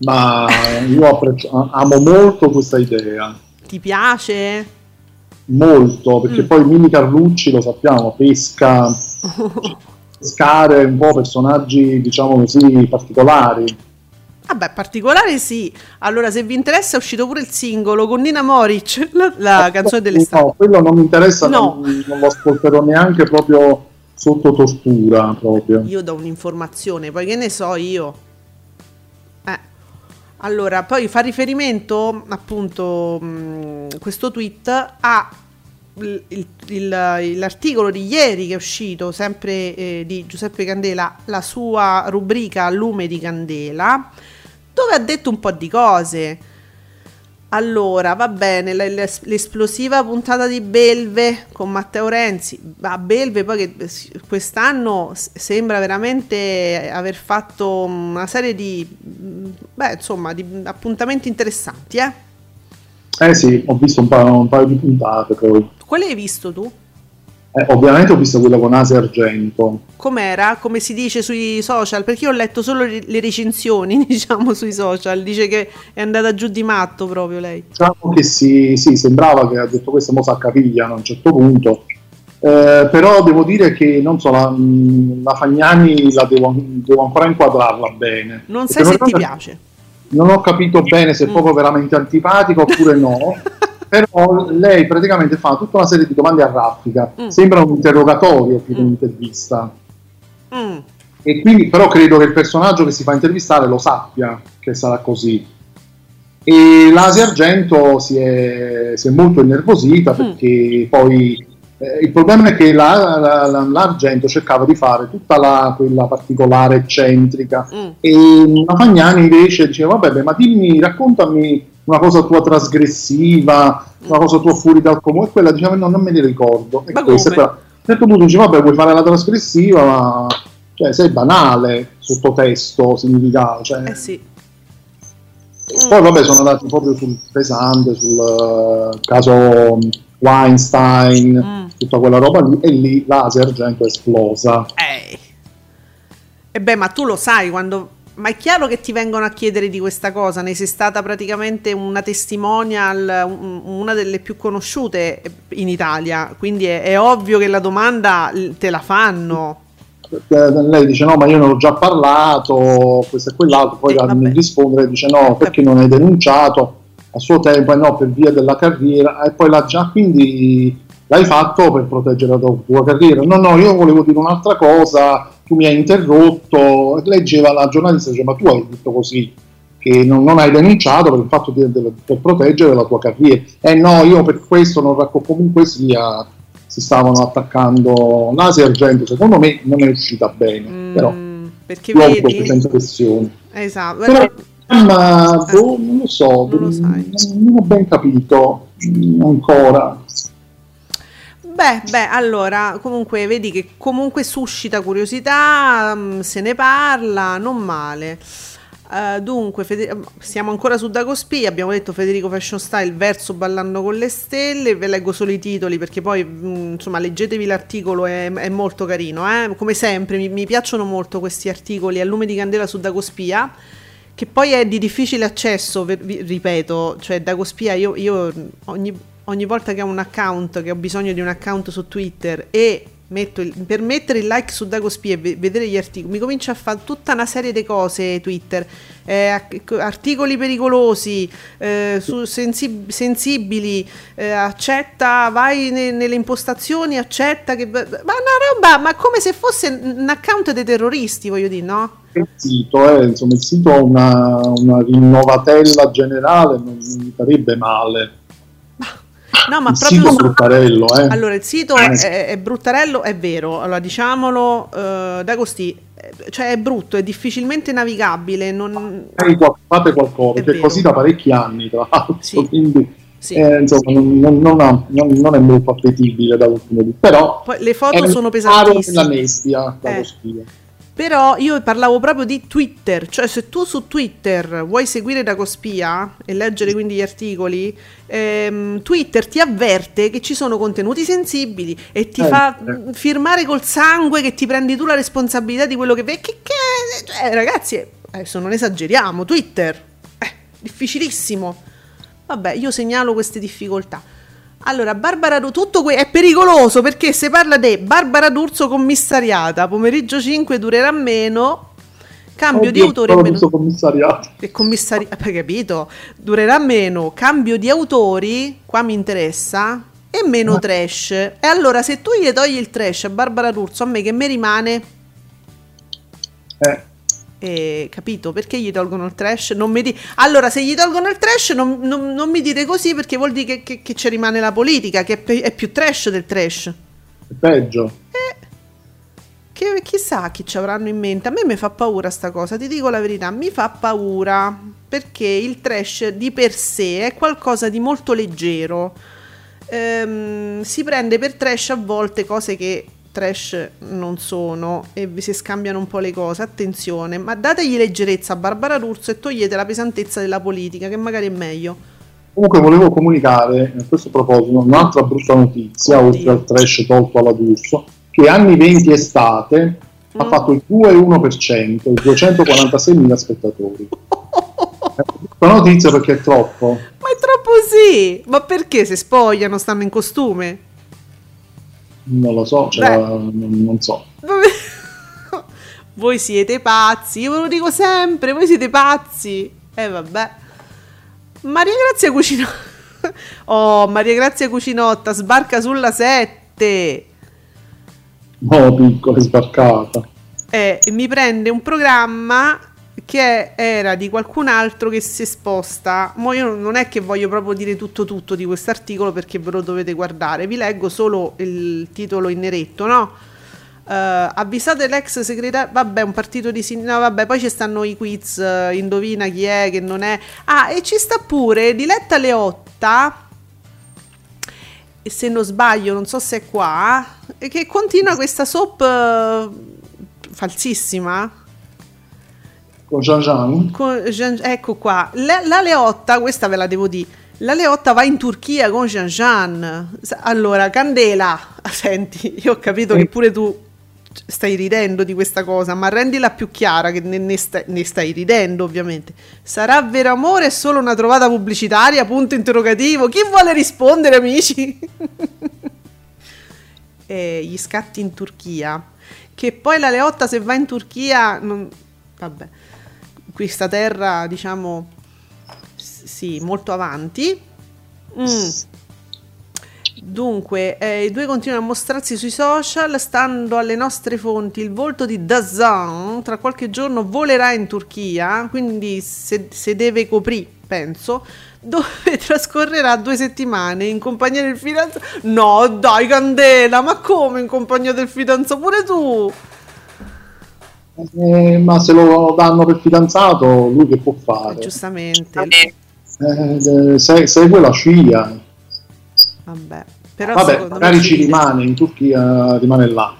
Ma io apprezzo, amo molto questa idea. Ti piace? Molto, perché mm. poi Mini Carlucci, lo sappiamo, pesca pescare un po' personaggi, diciamo così, particolari. Vabbè, particolare sì. Allora, se vi interessa, è uscito pure il singolo con Nina Moric, la, la eh, canzone dell'estate. No, quello non mi interessa, no. non, non lo ascolterò neanche proprio sotto tortura. Proprio. Io do un'informazione, poi che ne so io. Allora, poi fa riferimento, appunto, mh, questo tweet a l'articolo di ieri che è uscito, sempre eh, di Giuseppe Candela, la sua rubrica Lume di Candela, dove ha detto un po' di cose. Allora, va bene, l'esplosiva puntata di Belve con Matteo Renzi, a Belve poi che quest'anno sembra veramente aver fatto una serie di, beh, insomma, di appuntamenti interessanti, eh? Eh sì, ho visto un paio, un paio di puntate poi. Quale hai visto tu? Eh, ovviamente ho visto quella con Asia Argento. Com'era? Come si dice sui social? Perché io ho letto solo le recensioni, diciamo, sui social. Dice che è andata giù di matto proprio lei. Diciamo che sì, sì sembrava che ha detto questa mossa a capigliano a un certo punto. Eh, però devo dire che non so, la, la Fagnani la devo, devo, ancora inquadrarla bene. Non sai se non ti piace. Non ho capito bene se è mm. proprio veramente antipatico oppure no. però lei praticamente fa tutta una serie di domande a raffica, mm. sembra un interrogatorio più che mm. un'intervista. Mm. E quindi però credo che il personaggio che si fa intervistare lo sappia che sarà così. E l'Asia Argento si è, si è molto innervosita mm. perché poi eh, il problema è che la, la, la, l'Argento cercava di fare tutta la, quella particolare eccentrica mm. e la Fagnani invece diceva vabbè ma dimmi raccontami una cosa tua trasgressiva, una cosa tua fuori dal comune, e quella diciamo no, non me ne ricordo. E ma questa, però, a un certo punto dice vabbè vuoi fare la trasgressiva, ma cioè, sei banale, sottotesto, significato. Cioè. Eh sì. Poi vabbè sono andati proprio sul pesante, sul uh, caso Weinstein, mm. tutta quella roba lì, e lì la Argento è esplosa. Eh. E beh, ma tu lo sai quando ma è chiaro che ti vengono a chiedere di questa cosa, ne sei stata praticamente una testimonial, una delle più conosciute in Italia, quindi è, è ovvio che la domanda te la fanno. Lei dice no, ma io ne ho già parlato, questo e quell'altro, poi eh, mi risponde e dice no, perché non hai denunciato a suo tempo, e no, per via della carriera, e poi l'ha già, quindi l'hai fatto per proteggere la tua carriera. No, no, io volevo dire un'altra cosa, tu mi hai interrotto, leggeva la giornalista e diceva ma tu hai detto così, che non, non hai denunciato per il fatto di, di, per proteggere la tua carriera. Eh no, io per questo non racconto comunque sia si stavano attaccando l'Asia Argento secondo me non è uscita bene mm, però perché vedi? questa impressione. Esatto però, ma boh, non lo so non, lo non, non ho ben capito ancora Beh, beh, allora, comunque vedi che comunque suscita curiosità, mm, se ne parla, non male. Uh, dunque, Feder- siamo ancora su Dagospia, abbiamo detto Federico Fashion Style verso Ballando con le Stelle, ve leggo solo i titoli perché poi mh, mm, insomma leggetevi l'articolo, è, è molto carino, eh? come sempre mi, mi, piacciono molto questi articoli a lume di candela su Dagospia, che poi è di difficile accesso, vi, ripeto, cioè Dagospia io, io ogni ogni volta che ho un account, che ho bisogno di un account su Twitter e il, per mettere il like su Dagospie e vedere gli articoli, mi comincia a fare tutta una serie di cose Twitter, eh, articoli pericolosi, eh, sensib- sensibili, eh, accetta, vai ne- nelle impostazioni, accetta che... Ma una roba, ma come se fosse un account dei terroristi, voglio dire, no? Il sito, eh, insomma, il sito ha una, una rinnovatella generale, non mi farebbe male No, ma il proprio sito su... bruttarello, eh. Allora, il sito eh. è, è, bruttarello, è vero. Allora, diciamolo, uh, D'Agosti, eh, cioè è brutto, è difficilmente navigabile. Non... Fate qualcosa, perché è così da parecchi anni, tra l'altro. Sì. Quindi sì. eh, insomma, non, non, ha, non, non, è molto appetibile da un punto di vista, però Poi le foto sono pesantissime. La bestia, eh. Però io parlavo proprio di Twitter, cioè se tu su Twitter vuoi seguire Dagospia e leggere quindi gli articoli, ehm, Twitter ti avverte che ci sono contenuti sensibili e ti eh, fa eh. firmare col sangue che ti prendi tu la responsabilità di quello che vedi. Che, che cioè, ragazzi, adesso non esageriamo, Twitter, è difficilissimo. Vabbè, io segnalo queste difficoltà. Allora, Barbara D'Urso, tutto que- è pericoloso perché se parla di Barbara D'Urso commissariata, pomeriggio 5 durerà meno, cambio Oddio, di autore meno... commissariato. Che commissari... Hai capito? Durerà meno, cambio di autori, qua mi interessa, e meno ah. trash. E allora se tu gli togli il trash a Barbara D'Urso, a me che mi rimane? Eh eh, capito? Perché gli tolgono il trash? Non mi di- allora, se gli tolgono il trash, non, non, non mi dite così perché vuol dire che, che, che ci rimane la politica, che è, pe- è, più trash del trash. È peggio. Eh, che, chissà chi ci avranno in mente. A me mi fa paura sta cosa, ti dico la verità, mi fa paura perché il trash di per sé è qualcosa di molto leggero. Ehm, si prende per trash a volte cose che trash non sono e vi si scambiano un po' le cose, attenzione, ma dategli leggerezza a Barbara D'Urso e togliete la pesantezza della politica, che magari è meglio. Comunque volevo comunicare a questo proposito un'altra brutta notizia, Oddio. oltre al trash tolto alla D'Urso, che anni 20 estate mm. ha fatto il 2,1%, 246.000 spettatori. Questa notizia perché è troppo. Ma è troppo sì! Ma perché se spogliano stanno in costume? Non lo so, cioè, non, non, so. voi siete pazzi, io ve lo dico sempre, voi siete pazzi. E eh, vabbè. Maria Grazia Cucinotta. Oh, Maria Grazia Cucinotta sbarca sulla 7. Oh, piccola, sbarcata. Eh, mi prende un programma che era di qualcun altro che si sposta. Ma io non è che voglio proprio dire tutto tutto di questo articolo perché ve lo dovete guardare. Vi leggo solo il titolo in neretto, no? Uh, avvisate l'ex segretario, vabbè, un partito di sinistra, no, vabbè, poi ci stanno i quiz, uh, indovina chi è, che non è. Ah, e ci sta pure Diletta Leotta, e se non sbaglio, non so se è qua, che continua questa soap uh, falsissima con Jean Jean. Con Jean, ecco qua, la, la, Leotta, questa ve la devo dire. La Leotta va in Turchia con Jean Jean. Allora, Candela, senti, io ho capito che pure tu stai ridendo di questa cosa, ma rendila più chiara che ne, ne, stai, ne stai ridendo, ovviamente. Sarà vero amore? Solo una trovata pubblicitaria? Punto interrogativo. Chi vuole rispondere, amici? eh, gli scatti in Turchia. Che poi la Leotta, se va in Turchia, non... vabbè questa terra, diciamo, sì, molto avanti. Mm. Dunque, eh, i due continuano a mostrarsi sui social, stando alle nostre fonti, il volto di Dazan tra qualche giorno volerà in Turchia, quindi se, se deve coprire, penso, dove trascorrerà due settimane in compagnia del fidanzato. No, dai, Candela, ma come in compagnia del fidanzato? Pure tu! Eh, ma se lo danno per fidanzato, lui che può fare? giustamente. Eh, se, segue la scia. Vabbè, però Vabbè magari ci rimane, in Turchia rimane là.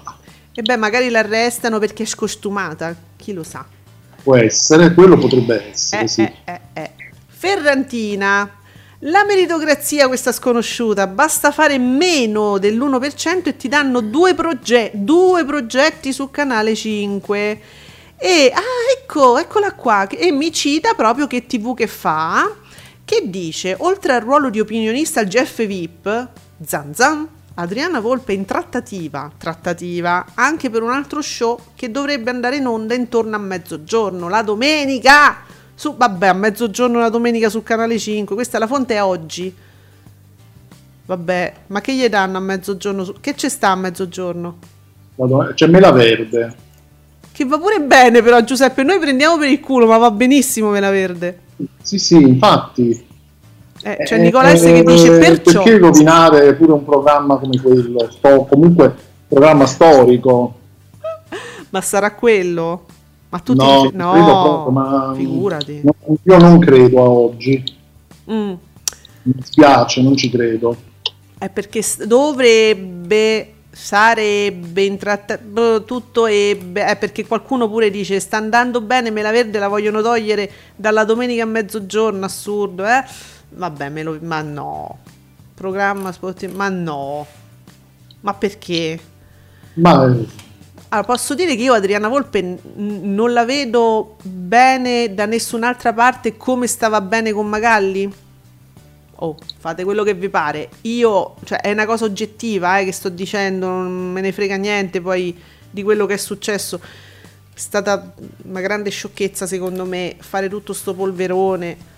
E beh, magari l'arrestano perché è scostumata, chi lo sa. Può essere, quello potrebbe essere, eh, sì. Eh, eh, Ferrantina la meritocrazia, questa sconosciuta, basta fare meno dell'1% e ti danno due, proge- due progetti su Canale 5. E, ah, ecco, eccola qua, e mi cita proprio che TV che fa, che dice, oltre al ruolo di opinionista al Jeff VIP, zan zan, Adriana Volpe in trattativa, trattativa, anche per un altro show che dovrebbe andare in onda intorno a mezzogiorno, la domenica! Su, vabbè, a mezzogiorno la domenica sul canale 5. Questa la fonte è oggi. Vabbè, ma che gli danno a mezzogiorno? Su... Che ci sta a mezzogiorno? C'è mela verde. Che va pure bene, però, Giuseppe. Noi prendiamo per il culo, ma va benissimo mela verde. Sì, sì, infatti. Eh, c'è Nicola S che dice perciò. Perché rovinare pure un programma come quello? Sto, comunque, programma storico. ma sarà quello? Ma tu no, no, proprio, ma figurati. Io non credo a oggi. Mm. Mi spiace, non ci credo. È perché dovrebbe sarebbe intrattato boh, tutto ebbe è perché qualcuno pure dice sta andando bene me la verde la vogliono togliere dalla domenica a mezzogiorno assurdo eh vabbè me lo ma no programma sportivo ma no ma perché ma allora, posso dire che io Adriana Volpe n- non la vedo bene da nessun'altra parte come stava bene con Magalli oh, fate quello che vi pare. Io, cioè, è una cosa oggettiva eh, che sto dicendo, non me ne frega niente poi di quello che è successo. È stata una grande sciocchezza, secondo me, fare tutto sto polverone.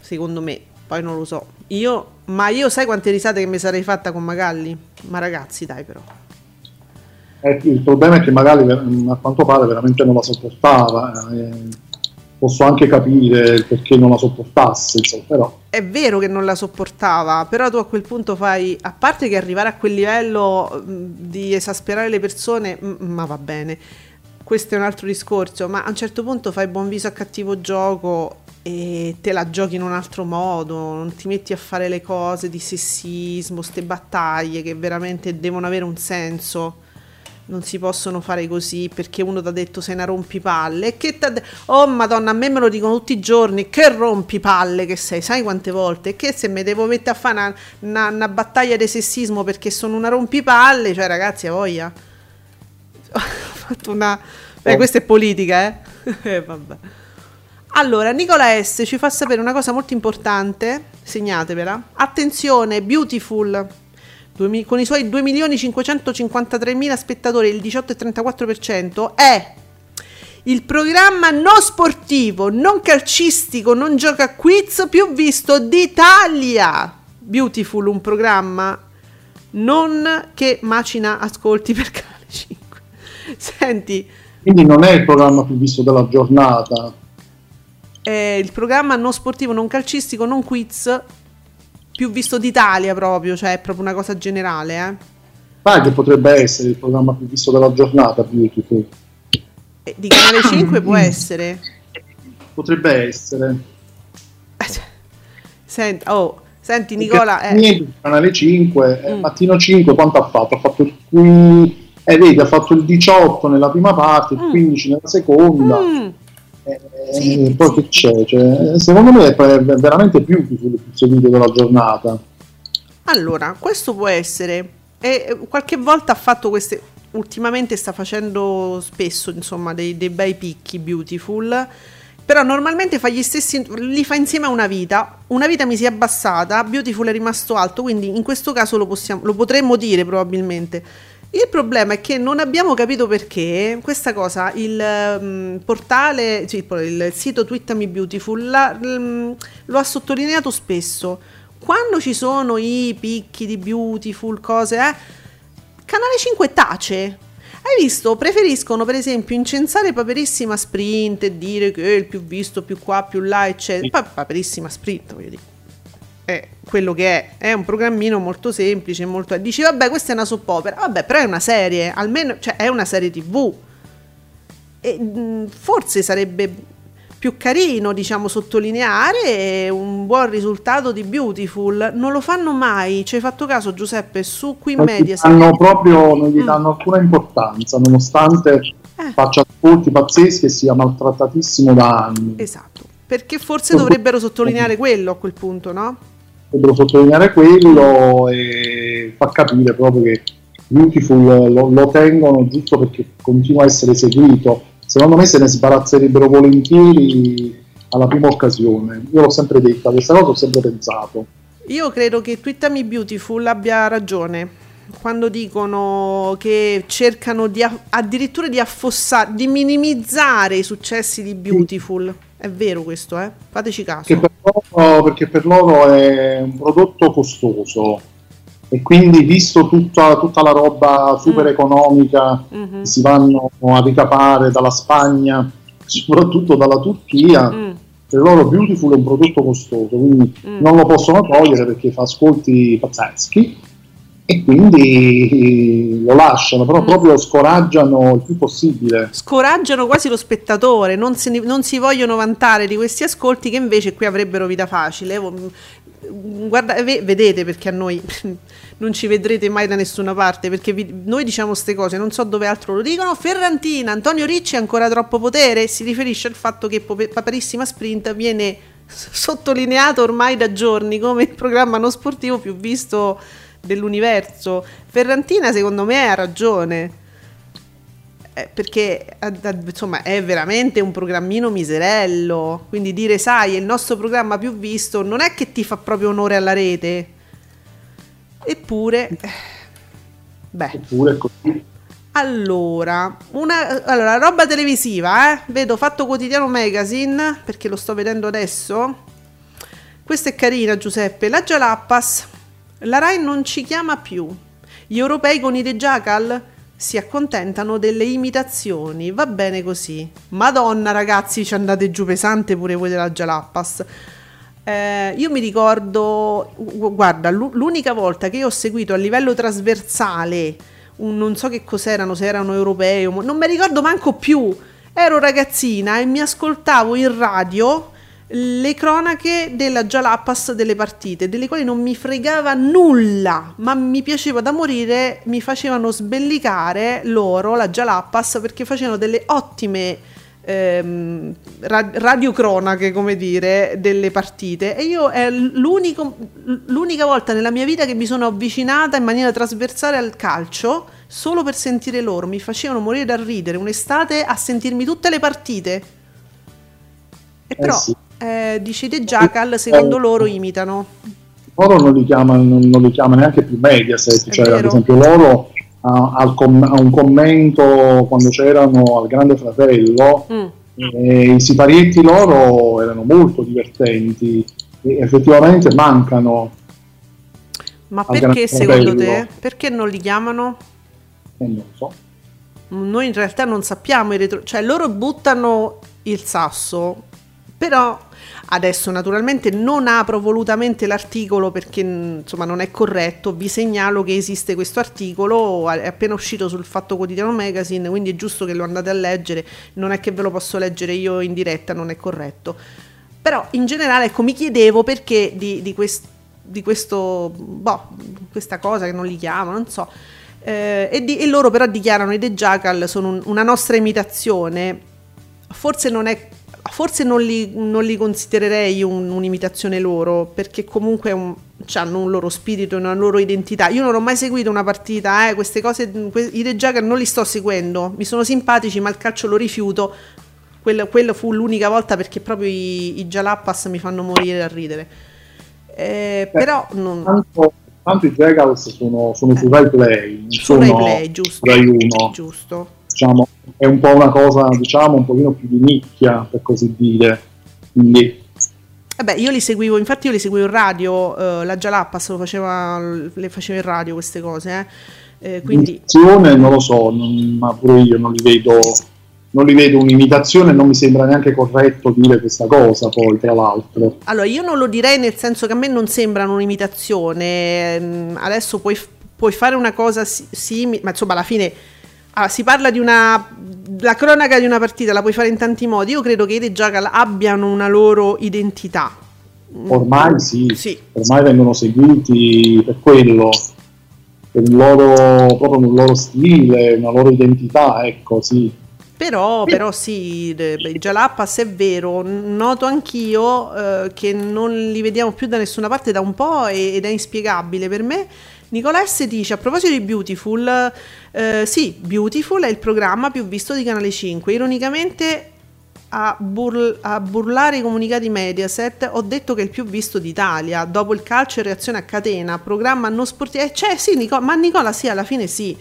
Secondo me, poi non lo so. Io, ma io sai quante risate che mi sarei fatta con Magalli? Ma ragazzi, dai, però. Eh, il problema è che Magalli, a quanto pare, veramente non la sopportava. Eh posso anche capire perché non la sopportasse, insomma, però. È vero che non la sopportava, però tu a quel punto fai, a parte che arrivare a quel livello di esasperare le persone, ma va bene, questo è un altro discorso, ma a un certo punto fai buon viso a cattivo gioco e te la giochi in un altro modo, non ti metti a fare le cose di sessismo, ste battaglie che veramente devono avere un senso non si possono fare così perché uno ti ha detto sei una rompipalle. Che de- oh madonna, a me me lo dicono tutti i giorni, che rompipalle che sei, sai quante volte? Che se mi devo mettere a fare una, una, una battaglia di sessismo perché sono una rompipalle, cioè ragazzi, a voglia. Ho fatto una... Beh, oh. questa è politica, eh? eh vabbè. Allora, Nicola S ci fa sapere una cosa molto importante, segnatevela. Attenzione, Beautiful con i suoi 2.553.000 spettatori, il 18,34%, è il programma non sportivo, non calcistico, non gioca quiz più visto d'Italia. Beautiful, un programma non che macina ascolti per Canale 5. Senti. Quindi non è il programma più visto della giornata. È il programma non sportivo, non calcistico, non quiz più visto d'Italia proprio, cioè è proprio una cosa generale, eh. Ma che potrebbe essere il programma più visto della giornata, Beautiful. Eh, di Canale 5 può essere. Potrebbe essere. Senti, oh, senti Nicola... Eh. Niente, Canale 5, eh, mm. Mattino 5 quanto ha fatto? Ha fatto il 15... Eh, vedi, ha fatto il 18 nella prima parte, il 15 mm. nella seconda. Mm eh, sì, poi sì. che c'è? Cioè, secondo me è veramente più più seguito della giornata. Allora, questo può essere. E qualche volta ha fatto queste. Ultimamente sta facendo spesso, insomma, dei, dei bei picchi beautiful. Però normalmente fa gli stessi. li fa insieme a una vita. Una vita mi si è abbassata, Beautiful è rimasto alto. Quindi in questo caso lo, possiamo, lo potremmo dire probabilmente il problema è che non abbiamo capito perché questa cosa, il um, portale, cioè, il sito Twittami Beautiful la, um, lo ha sottolineato spesso. Quando ci sono i picchi di Beautiful, cose, eh, Canale 5 tace. Hai visto? Preferiscono per esempio incensare Paperissima Sprint e dire che è il più visto, più qua, più là, eccetera. Paperissima Sprint, voglio dire è quello che è, è un programmino molto semplice, molto... dici vabbè questa è una soap opera, vabbè però è una serie, almeno cioè, è una serie tv. E mh, forse sarebbe più carino, diciamo, sottolineare un buon risultato di Beautiful. Non lo fanno mai. Ci hai fatto caso, Giuseppe? Su qui media. Hanno proprio, non gli mm. danno mm. alcuna importanza, nonostante eh. faccia ascolti pazzeschi e sia maltrattatissimo da anni. Esatto. Perché forse dovrebbero sottolineare quello a quel punto, no? Devo sottolineare quello e fa capire proprio che Beautiful lo, lo tengono giusto perché continua a essere seguito. Secondo me se ne sbarazzerebbero volentieri alla prima occasione. Io l'ho sempre detta, questa cosa ho sempre pensato. Io credo che Twittami Beautiful abbia ragione quando dicono che cercano di, addirittura di affossare, di minimizzare i successi di Beautiful. È vero questo, eh? Fateci caso. Per loro, perché per loro è un prodotto costoso e quindi visto tutta, tutta la roba super mm. economica mm-hmm. che si vanno a ricapare dalla Spagna, soprattutto dalla Turchia, mm. per loro Beautiful è un prodotto costoso, quindi mm. non lo possono togliere perché fa ascolti pazzeschi e quindi lo lasciano, però mm. proprio scoraggiano il più possibile. Scoraggiano quasi lo spettatore, non, ne, non, si vogliono vantare di questi ascolti che invece qui avrebbero vita facile. guarda, vedete perché a noi non ci vedrete mai da nessuna parte perché vi, noi diciamo queste cose, non so dove altro lo dicono. Ferrantina, Antonio Ricci ha ancora troppo potere, si riferisce al fatto che Paperissima Sprint viene sottolineato ormai da giorni come il programma non sportivo più visto dell'universo. Ferrantina secondo me ha ragione. Eh, perché insomma è veramente un programmino miserello quindi dire sai è il nostro programma più visto non è che ti fa proprio onore alla rete Eppure, beh. Eppure così. Allora, una allora, roba televisiva, eh? Vedo Fatto Quotidiano Magazine, perché lo sto vedendo adesso. Questa è carina, Giuseppe. La Jalappas. La Rai non ci chiama più. Gli europei con i De Jackal si accontentano delle imitazioni. Va bene così. Madonna, ragazzi, ci andate giù pesante pure voi della Jalappas. Eh, io mi ricordo, guarda, l'unica volta che io ho seguito a livello trasversale, un, non so che cos'erano, se erano europei, non mi ricordo manco più. Ero ragazzina e mi ascoltavo in radio le cronache della Jalapas delle partite, delle quali non mi fregava nulla, ma mi piaceva da morire, mi facevano sbellicare loro, la Jalapas, perché facevano delle ottime ehm, radiocronache, come dire, delle partite. E io è l'unica volta nella mia vita che mi sono avvicinata in maniera trasversale al calcio solo per sentire loro. Mi facevano morire da ridere un'estate a sentirmi tutte le partite. E eh però, sì. Eh, dice De Jackal, secondo loro imitano. Loro non li chiamano, non li chiama neanche più Mediaset, cioè ad esempio loro a, com- a, un commento quando c'erano al Grande Fratello, mm. e i siparietti loro erano molto divertenti e effettivamente mancano. Ma perché secondo te? Perché non li chiamano? Eh, non so. Noi in realtà non sappiamo i retro... cioè loro buttano il sasso, però Adesso naturalmente non apro volutamente l'articolo perché insomma non è corretto, vi segnalo che esiste questo articolo, è appena uscito sul Fatto Quotidiano Magazine, quindi è giusto che lo andate a leggere, non è che ve lo posso leggere io in diretta, non è corretto. Però in generale ecco mi chiedevo perché di, di, quest, di questo, boh, questa cosa che non li chiamo, non so. Eh, e, di, e, loro però dichiarano i The Jackal sono un, una nostra imitazione forse non è forse non li, non li considererei un, un'imitazione loro, perché comunque un, hanno un loro spirito, una loro identità. Io non ho mai seguito una partita, eh, queste cose, que- i The Jagger non li sto seguendo, mi sono simpatici, ma il calcio lo rifiuto. Quello, quello fu l'unica volta perché proprio i, i Jalapas mi fanno morire da ridere. Eh, eh, però non... tanto, tanto i Jaggals sono, sono eh. su Rai Play, su Rai Play, giusto. Rai 1. Giusto diciamo, è un po' una cosa, diciamo, un pochino più di nicchia, per così dire. Quindi Vabbè, io li seguivo, infatti io li seguivo in radio, uh, la Jalappas faceva, le faceva in radio queste cose, eh. Eh, quindi... non lo so, non, ma pure io non li vedo, non li vedo un'imitazione, non mi sembra neanche corretto dire questa cosa poi, tra l'altro. Allora, io non lo direi nel senso che a me non sembrano un'imitazione, mm, adesso puoi, puoi fare una cosa simile, ma insomma alla fine Ah, si parla di una. La cronaca di una partita la puoi fare in tanti modi. Io credo che i Jackal abbiano una loro identità. Ormai sì, sì. ormai vengono seguiti per quello, per il loro, proprio un loro stile, una loro identità, ecco, sì. Però, però sì, il Jalapas è vero, noto anch'io eh, che non li vediamo più da nessuna parte da un po' ed è inspiegabile per me Nicola dice a proposito di Beautiful, eh, sì, Beautiful è il programma più visto di Canale 5. Ironicamente a, burl- a, burlare i comunicati Mediaset ho detto che è il più visto d'Italia dopo il calcio e reazione a catena programma non sportivo eh, cioè sì Nicola, ma Nicola sì alla fine sì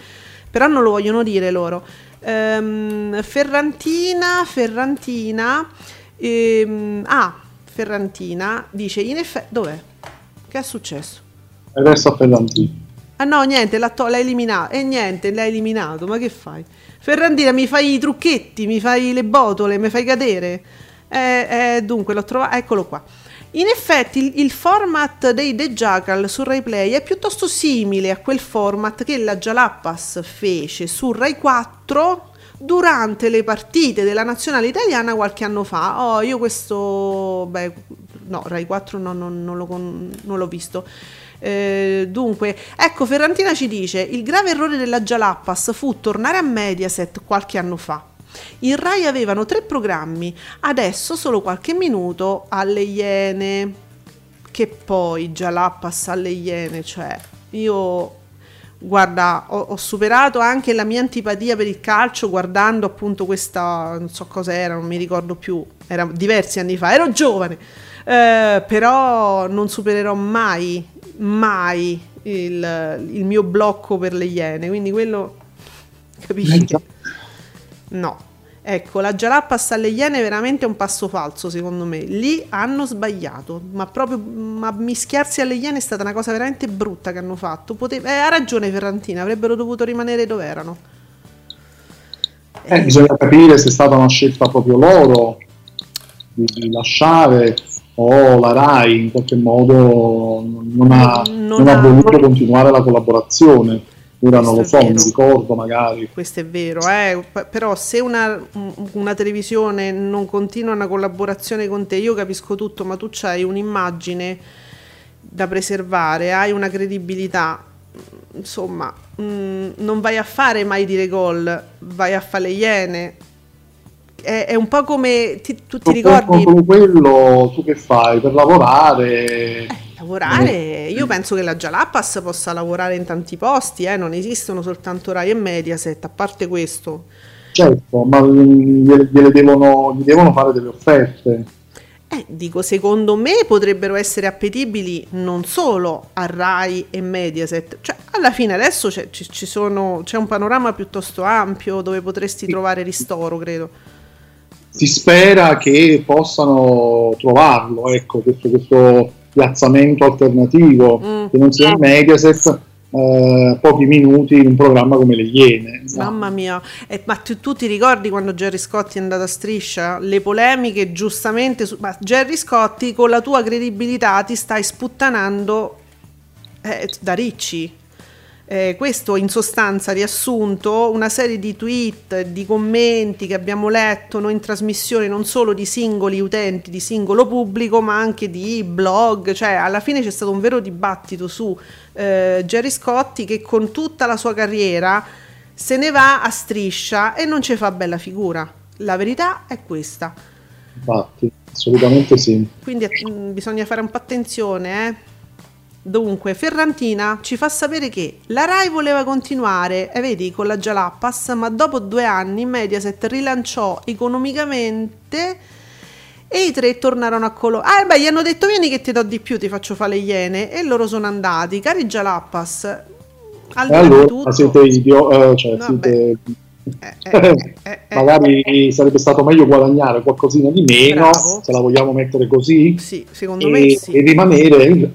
però non lo vogliono dire loro ehm, Ferrantina Ferrantina ehm, ah Ferrantina dice in effetti dov'è? che è successo? Adesso a Ferrandino. Ah no, niente, l'ha, to- l'ha eliminato. E eh, niente, l'hai eliminato, ma che fai? Ferrandina, mi fai i trucchetti, mi fai le botole, mi fai cadere. Eh, eh, dunque, l'ho trovato, eccolo qua. In effetti il, il, format dei The Jackal su Rai Play è piuttosto simile a quel format che la Jalapas fece su Rai 4 durante le partite della nazionale italiana qualche anno fa. Oh, io questo, beh, no, Rai 4 no, no, non, lo, non l'ho visto. Eh, dunque, ecco, Ferrantina ci dice: il grave errore della Jalappas fu tornare a Mediaset qualche anno fa. In Rai avevano tre programmi, adesso solo qualche minuto alle Iene. Che poi Jalappas alle Iene, cioè io guarda, ho, ho, superato anche la mia antipatia per il calcio guardando appunto questa, non so cosa era, non mi ricordo più, era diversi anni fa, ero giovane, eh, però non supererò mai, mai il, il, mio blocco per le Iene, quindi quello capisci che... No, Ecco, la Jalapas alle Iene è veramente un passo falso, secondo me. Lì hanno sbagliato, ma proprio ma mischiarsi alle Iene è stata una cosa veramente brutta che hanno fatto. Pote- eh, ha ragione Ferrantina, avrebbero dovuto rimanere dove erano. Eh, eh. Bisogna capire se è stata una scelta proprio loro di, di lasciare o la RAI in qualche modo non ha, non non ha voluto continuare la collaborazione ora non lo so, mi ricordo magari. Questo è vero, eh? però se una, una, televisione non continua una collaborazione con te, io capisco tutto, ma tu hai un'immagine da preservare, hai una credibilità, insomma, mh, mm, non vai a fare mai dire gol, vai a fare le iene. È, è un po' come ti, tu ti ricordi... Con quello tu che fai per lavorare... Eh Lavorare, io penso che la Jalapas possa lavorare in tanti posti, eh? non esistono soltanto Rai e Mediaset, a parte questo. Certo, ma gliele, gliele devono, gli devono fare delle offerte. Eh, dico, secondo me potrebbero essere appetibili non solo a Rai e Mediaset, cioè alla fine adesso c'è, ci, ci sono, c'è un panorama piuttosto ampio dove potresti sì. trovare ristoro, credo. Si spera che possano trovarlo, ecco, questo, questo piazzamento alternativo mm. che non sia in Mediaset eh, pochi minuti in un programma come Le Iene. Mamma mia, eh, ma tu, tu, ti ricordi quando Gerry Scotti è andato a striscia? Le polemiche giustamente, su, ma Gerry Scotti con la tua credibilità ti stai sputtanando eh, da ricci. Eh, questo in sostanza riassunto una serie di tweet, di commenti che abbiamo letto noi in trasmissione non solo di singoli utenti, di singolo pubblico, ma anche di blog, cioè alla fine c'è stato un vero dibattito su eh, Jerry Scotti che con tutta la sua carriera se ne va a striscia e non ci fa bella figura. La verità è questa. Infatti, assolutamente sì. Quindi mh, mm, bisogna fare un po' attenzione, eh Dunque, Ferrantina ci fa sapere che la Rai voleva continuare, eh, vedi, con la Jalappas, ma dopo due anni Mediaset rilanciò economicamente e i tre tornarono a Colo. Ah, beh, gli hanno detto vieni che ti do di più, ti faccio fare le iene e loro sono andati. Cari Jalappas, al allora, tutto... siete idioti, eh, cioè no, siete... Eh, eh, eh, magari sarebbe stato meglio guadagnare qualcosina di meno Bravo. se la vogliamo mettere così sì, secondo e, me sì. e rimanere in,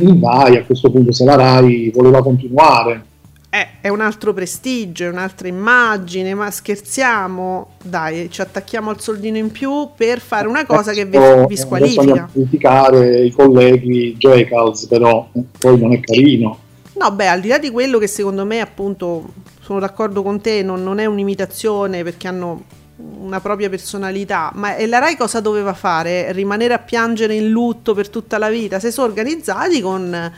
in Rai a questo punto se la Rai voleva continuare è un altro prestigio, è un'altra immagine, ma scherziamo, dai, ci attacchiamo al soldino in più per fare una cosa che vi, vi squalifica. criticare i colleghi Joecals, però poi non è carino. No, beh, al di là di quello che secondo me appunto sono d'accordo con te, non, non è un'imitazione perché hanno una propria personalità, ma e la Rai cosa doveva fare? Rimanere a piangere in lutto per tutta la vita? Si sono organizzati con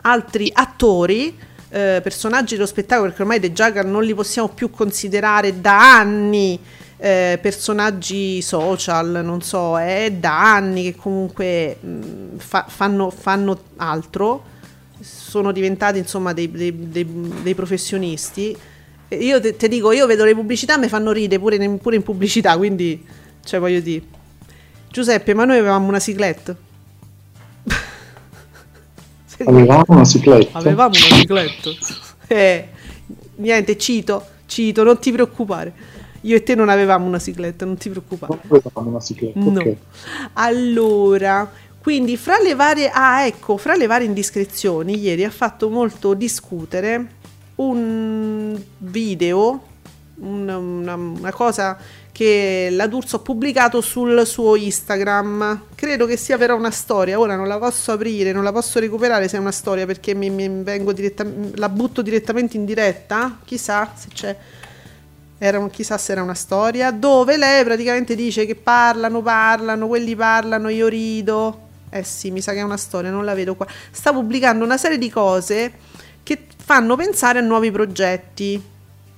altri attori, eh, personaggi dello spettacolo, perché ormai The Jagger non li possiamo più considerare da anni eh, personaggi social, non so, è da anni che comunque mh, fa, fanno, fanno altro sono diventati insomma dei, dei, dei, dei professionisti. Io ti te dico, io vedo le pubblicità, mi fanno ridere pure in, pure in pubblicità, quindi, cioè voglio dire. Giuseppe, ma noi avevamo una cicletta. avevamo una cicletta. Avevamo una cicletta. Eh, niente, cito, cito, non ti preoccupare. Io e te non avevamo una cicletta, non ti preoccupare. Non avevamo una cicletta. No. Okay. Allora, quindi fra le varie, ah, ecco, fra le varie indiscrezioni, ieri ha fatto molto discutere un video, una, una, una cosa che la D'Urso ha pubblicato sul suo Instagram. Credo che sia però una storia. Ora non la posso aprire, non la posso recuperare se è una storia perché mi, mi vengo diretta, la butto direttamente in diretta. Chissà se c'è. Era, chissà se era una storia dove lei praticamente dice che parlano, parlano, quelli parlano, io rido Eh sì, mi sa che è una storia, non la vedo qua. Sta pubblicando una serie di cose che fanno pensare a nuovi progetti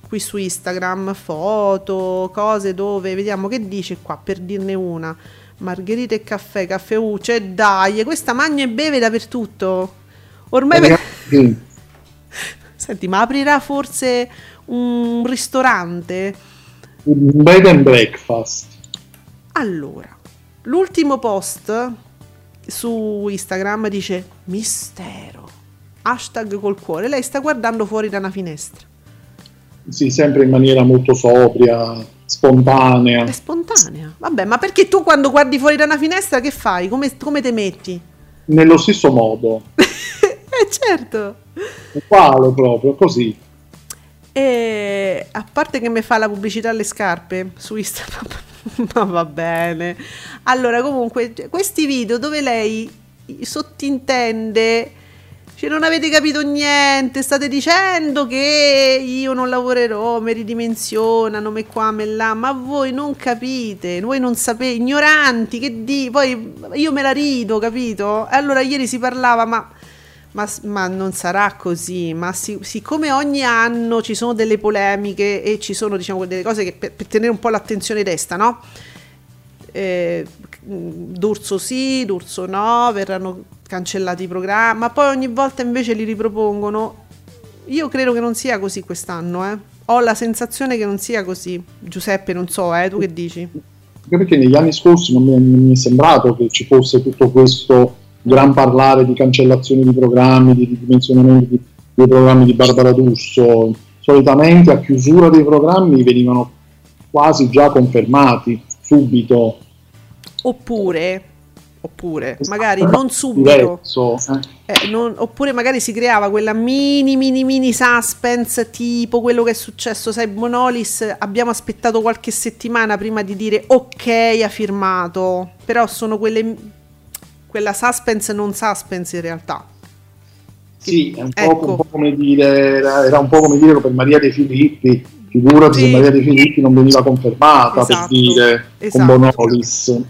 qui su Instagram, foto, cose dove vediamo che dice qua per dirne una. Margherita e caffè, caffè U, cioè dai, questa magna e beve dappertutto. Ormai... Ve... Senti, ma aprirà forse un ristorante? Un bed and breakfast. Allora, l'ultimo post su Instagram dice mistero, hashtag col cuore. Lei sta guardando fuori da una finestra. Sì, sempre in maniera molto sobria, spontanea. È spontanea. Vabbè, ma perché tu quando guardi fuori da una finestra che fai? Come, come te metti? Nello stesso modo. eh certo. Uguale proprio, così. E a parte che mi fa la pubblicità alle scarpe su Instagram, ma va bene. Allora, comunque, questi video dove lei sottintende cioè, non avete capito niente, state dicendo che io non lavorerò, mi ridimensionano, me qua, me là, ma voi non capite, voi non sapete, ignoranti, che di, poi io me la rido, capito? Allora ieri si parlava, ma, ma, ma non sarà così, ma si, siccome ogni anno ci sono delle polemiche e ci sono, diciamo, delle cose che per, per tenere un po' l'attenzione desta, no? Eh, D'Urso sì, D'Urso no, verranno cancellati i programmi, ma poi ogni volta invece li ripropongono. Io credo che non sia così quest'anno, eh. Ho la sensazione che non sia così. Giuseppe, non so, eh, tu che dici? Perché negli anni scorsi non mi, è, non mi è sembrato che ci fosse tutto questo gran parlare di cancellazione di programmi, di ridimensionamento dei programmi di Barbara D'Urso. Solitamente a chiusura dei programmi venivano quasi già confermati subito. Oppure oppure magari non subito, eh. Eh, non, oppure magari si creava quella mini mini mini suspense tipo quello che è successo, sai, Bonolis, abbiamo aspettato qualche settimana prima di dire ok ha firmato, però sono quelle, quella suspense non suspense in realtà. Sì, è un, ecco. po', un po' come dire, era un po' come dire per Maria De Filippi, figurati sì. se Maria De Filippi non veniva confermata esatto, per dire esatto. con Bonolis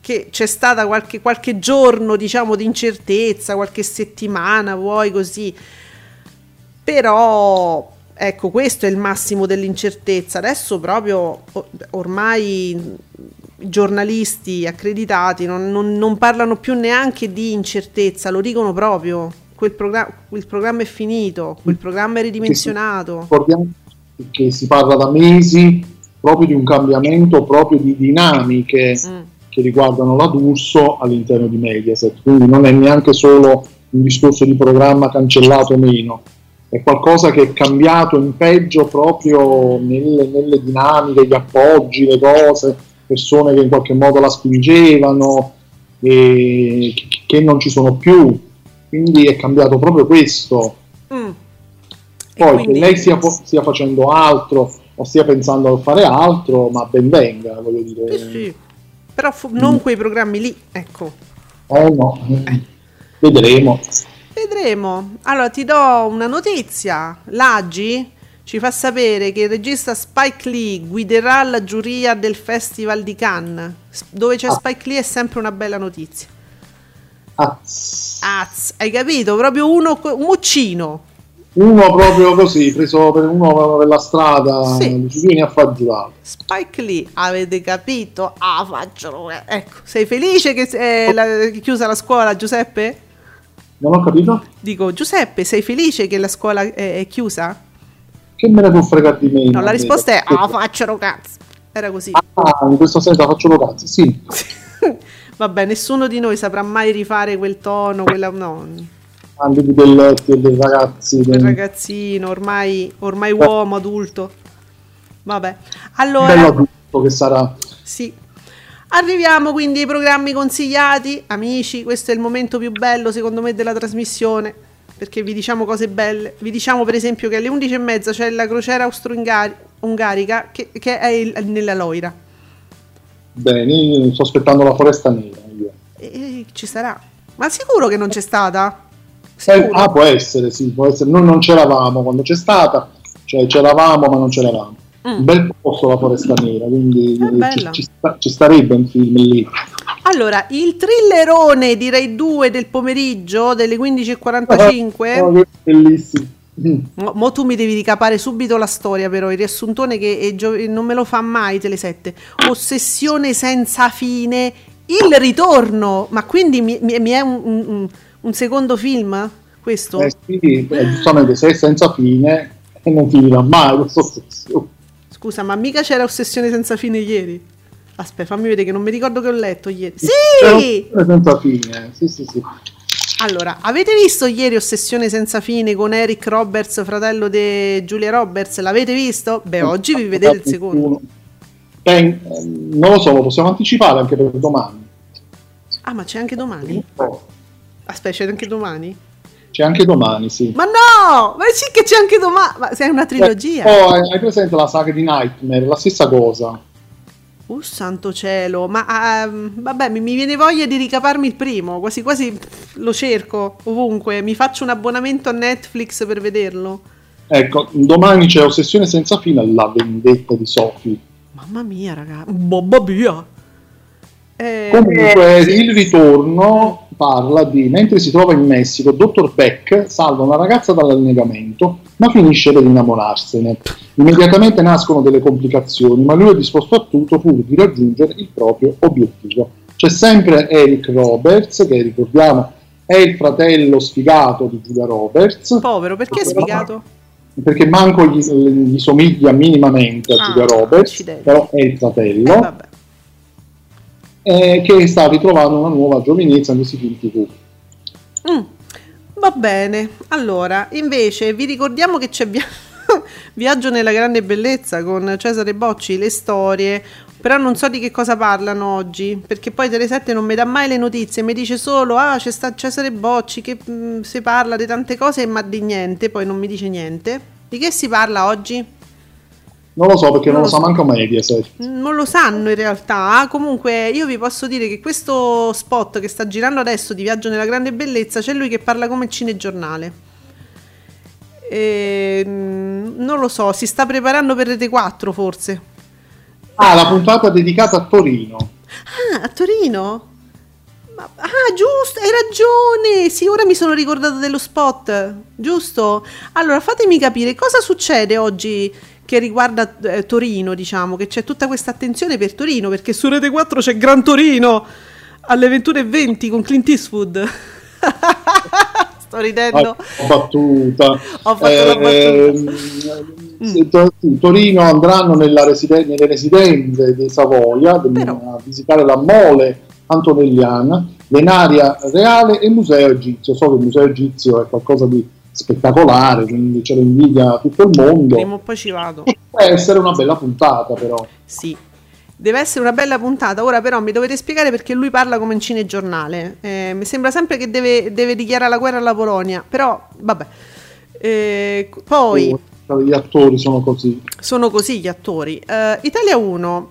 che c'è stata qualche, qualche giorno, diciamo, di incertezza, qualche settimana, vuoi così. Però, ecco, questo è il massimo dell'incertezza. Adesso proprio, ormai giornalisti accreditati non, non, non parlano più neanche di incertezza, lo dicono proprio. Quel programma, il programma è finito, quel programma è ridimensionato. Ricordiamo che si parla da mesi proprio di un cambiamento proprio di dinamiche mm che riguardano la D'Urso all'interno di Mediaset, quindi non è neanche solo un discorso di programma cancellato o meno, è qualcosa che è cambiato in peggio proprio nelle, nelle dinamiche, gli appoggi, le cose, persone che in qualche modo la spingevano e che non ci sono più, quindi è cambiato proprio questo. Mm. Poi quindi... che lei stia, stia, facendo altro o stia pensando a fare altro, ma ben venga, voglio dire. Sì, sì. Però fu- non quei programmi lì, ecco. Eh no, eh. vedremo. Vedremo. Allora ti do una notizia. L'Agi ci fa sapere che il regista Spike Lee guiderà la giuria del Festival di Cannes. Dove c'è ah. Spike Lee è sempre una bella notizia. Az. Az. Hai capito? Proprio uno, un muccino uno proprio così, preso per uno per la strada, sì. ci a far. Spike Lee, avete capito? Ah, faccio. Ecco, sei felice che è la, chiusa la scuola, Giuseppe? Non ho capito? Dico, Giuseppe, sei felice che la scuola è, è chiusa? Che me ne può fregare di me? No, la risposta è, ah, faccio cazzo. Era così. Ah, in questo senso faccio cazzo, sì. Vabbè, nessuno di noi saprà mai rifare quel tono, quella... No anche e dei ragazzi. Del ragazzino, ormai, ormai uomo, adulto. Vabbè, allora... Bello adulto che sarà. Sì. Arriviamo quindi ai programmi consigliati. Amici, questo è il momento più bello secondo me della trasmissione perché vi diciamo cose belle. Vi diciamo per esempio che alle 11.30 c'è la crociera austro-ungarica che, che è il, nella Loira. Bene, sto aspettando la foresta nera. E, ci sarà. Ma sicuro che non c'è stata? Eh, ah, può essere, sì, può essere. Noi non c'eravamo quando c'è stata, cioè c'eravamo ma non c'eravamo. Mm. Un bel posto la foresta nera, quindi ci, ci, sta, ci, starebbe un film lì. Allora, il thrillerone di Rai 2 del pomeriggio delle 15.45. Oh, bellissimo. Mo, mo, tu mi devi ricapare subito la storia, però il riassuntone che gio- non me lo fa mai Tele7. Ossessione senza fine, il ritorno. Ma quindi mi, mi, mi è un, un, un, secondo film questo? Eh sì, giustamente se è senza fine non finirà mai questa ossessione. Scusa, ma mica c'era ossessione senza fine ieri? Aspetta, fammi vedere che non mi ricordo che ho letto ieri. Sì! Senza fine, sì, sì, sì. Allora, avete visto ieri Ossessione senza fine con Eric Roberts, fratello di Giulia Roberts? L'avete visto? Beh, oggi vi vedete il secondo. Beh, non lo so, lo possiamo anticipare anche per domani. Ah, ma c'è anche domani? Aspetta, c'è anche domani? C'è anche domani, sì. Ma no! Ma sì che c'è anche domani! Ma sei una trilogia? Eh, oh, hai presente la saga di Nightmare? La stessa cosa. Oh santo cielo, ma uh, vabbè, mi, mi, viene voglia di ricaparmi il primo, quasi quasi lo cerco ovunque, mi faccio un abbonamento a Netflix per vederlo. Ecco, domani c'è Ossessione senza fine, la vendetta di Sophie. Mamma mia, raga, babba mia. Eh, Comunque, eh, sì. il ritorno parla di mentre si trova in Messico, Dr. Beck salva una ragazza dall'annegamento, ma finisce per innamorarsene. Immediatamente nascono delle complicazioni, ma lui è disposto a tutto pur di raggiungere il proprio obiettivo. C'è sempre Eric Roberts, che ricordiamo è il fratello sfigato di Giulia Roberts. Povero, perché è sfigato? Perché manco gli, gli somiglia minimamente a ah, Giulia Roberts, accidenti. però è il fratello. Eh, eh, che sta ritrovando una nuova giovinezza nei film TV. Mm, va bene, allora invece vi ricordiamo che c'è via- Viaggio nella grande bellezza con Cesare Bocci, le storie, però non so di che cosa parlano oggi, perché poi Tele7 non mi dà mai le notizie, mi dice solo ah c'è sta Cesare Bocci che mh, mm, si parla di tante cose ma di niente, poi non mi dice niente. Di che si parla oggi? Non lo so perché non, non lo, so. sa manco Mediaset. Non lo sanno in realtà. Comunque io vi posso dire che questo spot che sta girando adesso di Viaggio nella grande bellezza c'è lui che parla come cinegiornale. E, ehm, non lo so, si sta preparando per Rete 4 forse. Ah, la puntata dedicata a Torino. Ah, a Torino? Ma, ah, giusto, hai ragione. Sì, ora mi sono ricordato dello spot. Giusto? Allora, fatemi capire cosa succede oggi che riguarda eh, Torino, diciamo, che c'è tutta questa attenzione per Torino, perché su Rete 4 c'è Gran Torino alle 21.20 con Clint Eastwood. Sto ridendo. Ho battuta. Ho fatto eh, battuta. Mm. Torino andranno residen- nelle residenze di Savoia a visitare la mole antonelliana, l'Enaria Reale e il Museo Egizio. So che il Museo Egizio è qualcosa di spettacolare, quindi ce lo invidia tutto il mondo. Prima o poi ci vado. Può essere una bella puntata, però. Sì. Deve essere una bella puntata, ora però mi dovete spiegare perché lui parla come in cinegiornale. Eh, mi sembra sempre che deve, deve, dichiarare la guerra alla Polonia, però vabbè. Eh, poi... Oh, gli attori sono così. Sono così gli attori. Uh, Italia 1,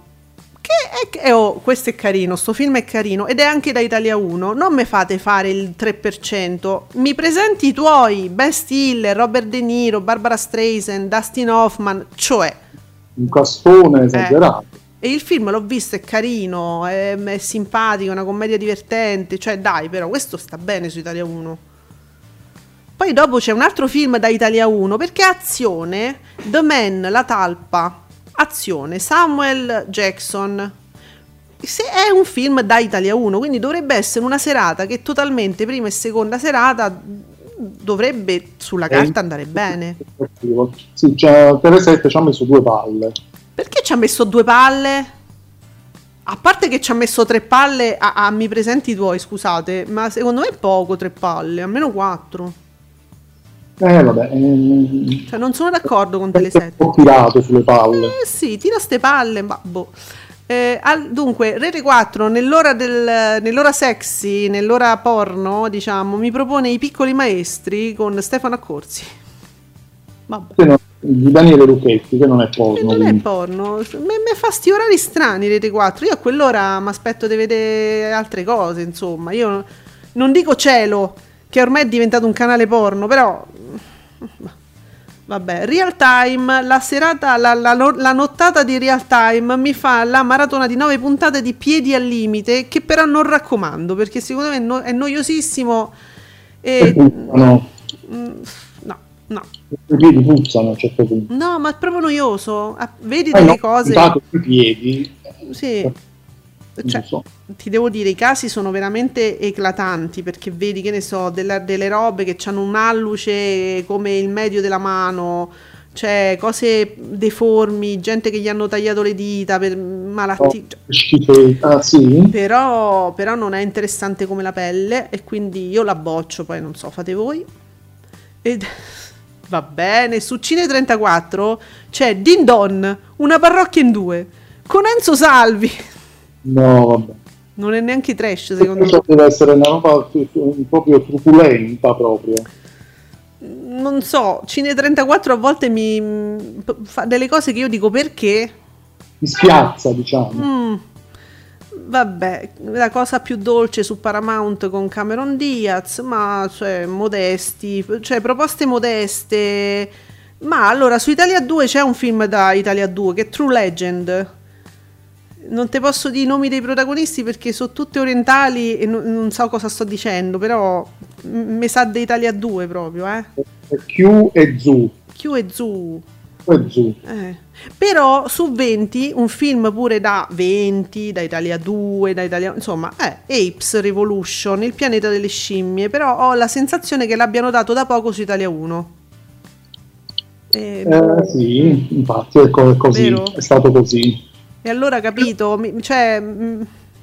che è, oh, questo è carino, sto film è carino ed è anche da Italia 1. Non mi fate fare il 3%. Mi presenti i tuoi Ben Stiller, Robert De Niro, Barbara Streisand, Dustin Hoffman, cioè un castone eh. esagerato. Eh. E il film l'ho visto, è carino, è, è simpatico, è una commedia divertente, cioè dai, però questo sta bene su Italia 1. Poi dopo c'è un altro film da Italia 1 perché azione, The Man, la talpa, azione Samuel Jackson. Se è un film da Italia 1, quindi dovrebbe essere una serata che totalmente prima e seconda serata dovrebbe sulla carta andare bene. Sì, cioè, Tele7 ci ha messo due palle. Perché ci ha messo due palle? A parte che ci ha messo tre palle a, a mi presenti tuoi, scusate, ma secondo me è poco tre palle, almeno quattro. Eh vabbè. Ehm, cioè non sono d'accordo con delle sette. Ho tirato sulle palle. Eh sì, tira ste palle, ma boh. Eh, al, dunque, Rete 4 nell'ora, del, nell'ora sexy, nell'ora porno, diciamo, mi propone i piccoli maestri con Stefano Accorsi. Vabbè. No, di Daniele Lucchetti, che non è porno. Che non è porno, mi fa sti orari strani Rete 4. Io a quell'ora mi aspetto di vedere altre cose, insomma. Io non dico cielo, che ormai è diventato un canale porno, però Vabbè, real time, la serata, la, la, la, nottata di real time mi fa la maratona di nove puntate di piedi al limite, che però non raccomando, perché secondo me è, no, è noiosissimo. E, no. No, no. I piedi puzzano a un certo punto. No, ma è proprio noioso. Ah, vedi eh delle no, cose... i piedi. Sì. Cioè, so. Ti devo dire, i casi sono veramente eclatanti perché vedi, che ne so, della, delle robe che hanno un alluce come il medio della mano, cioè cose deformi, gente che gli hanno tagliato le dita per malattie. Oh, ah, sì? però, però non è interessante come la pelle e quindi io la boccio, poi non so, fate voi. Ed... Va bene, su Cine 34 c'è Din Don, una parrocchia in due, con Enzo Salvi. No, vabbè. Non è neanche trash, secondo me. Deve essere una roba proprio truculenta proprio. Non so, Cine 34 a volte mi fa delle cose che io dico perché. Mi spiazza, diciamo. Mm. Vabbè, la cosa più dolce su Paramount con Cameron Diaz, ma cioè modesti, cioè proposte modeste. Ma allora su Italia 2 c'è un film da Italia 2 che è True Legend non ti posso dire i nomi dei protagonisti perché sono tutte orientali e non, non so cosa sto dicendo, però mi sa di Italia 2 proprio, eh. Q e Zu. Q e Zu. E Zu. Eh. Però su 20, un film pure da 20, da Italia 2, da Italia... Insomma, eh, Apes Revolution, il pianeta delle scimmie, però ho la sensazione che l'abbiano dato da poco su Italia 1. Eh, eh, sì, infatti è, co- così, è stato così. E allora capito, cioè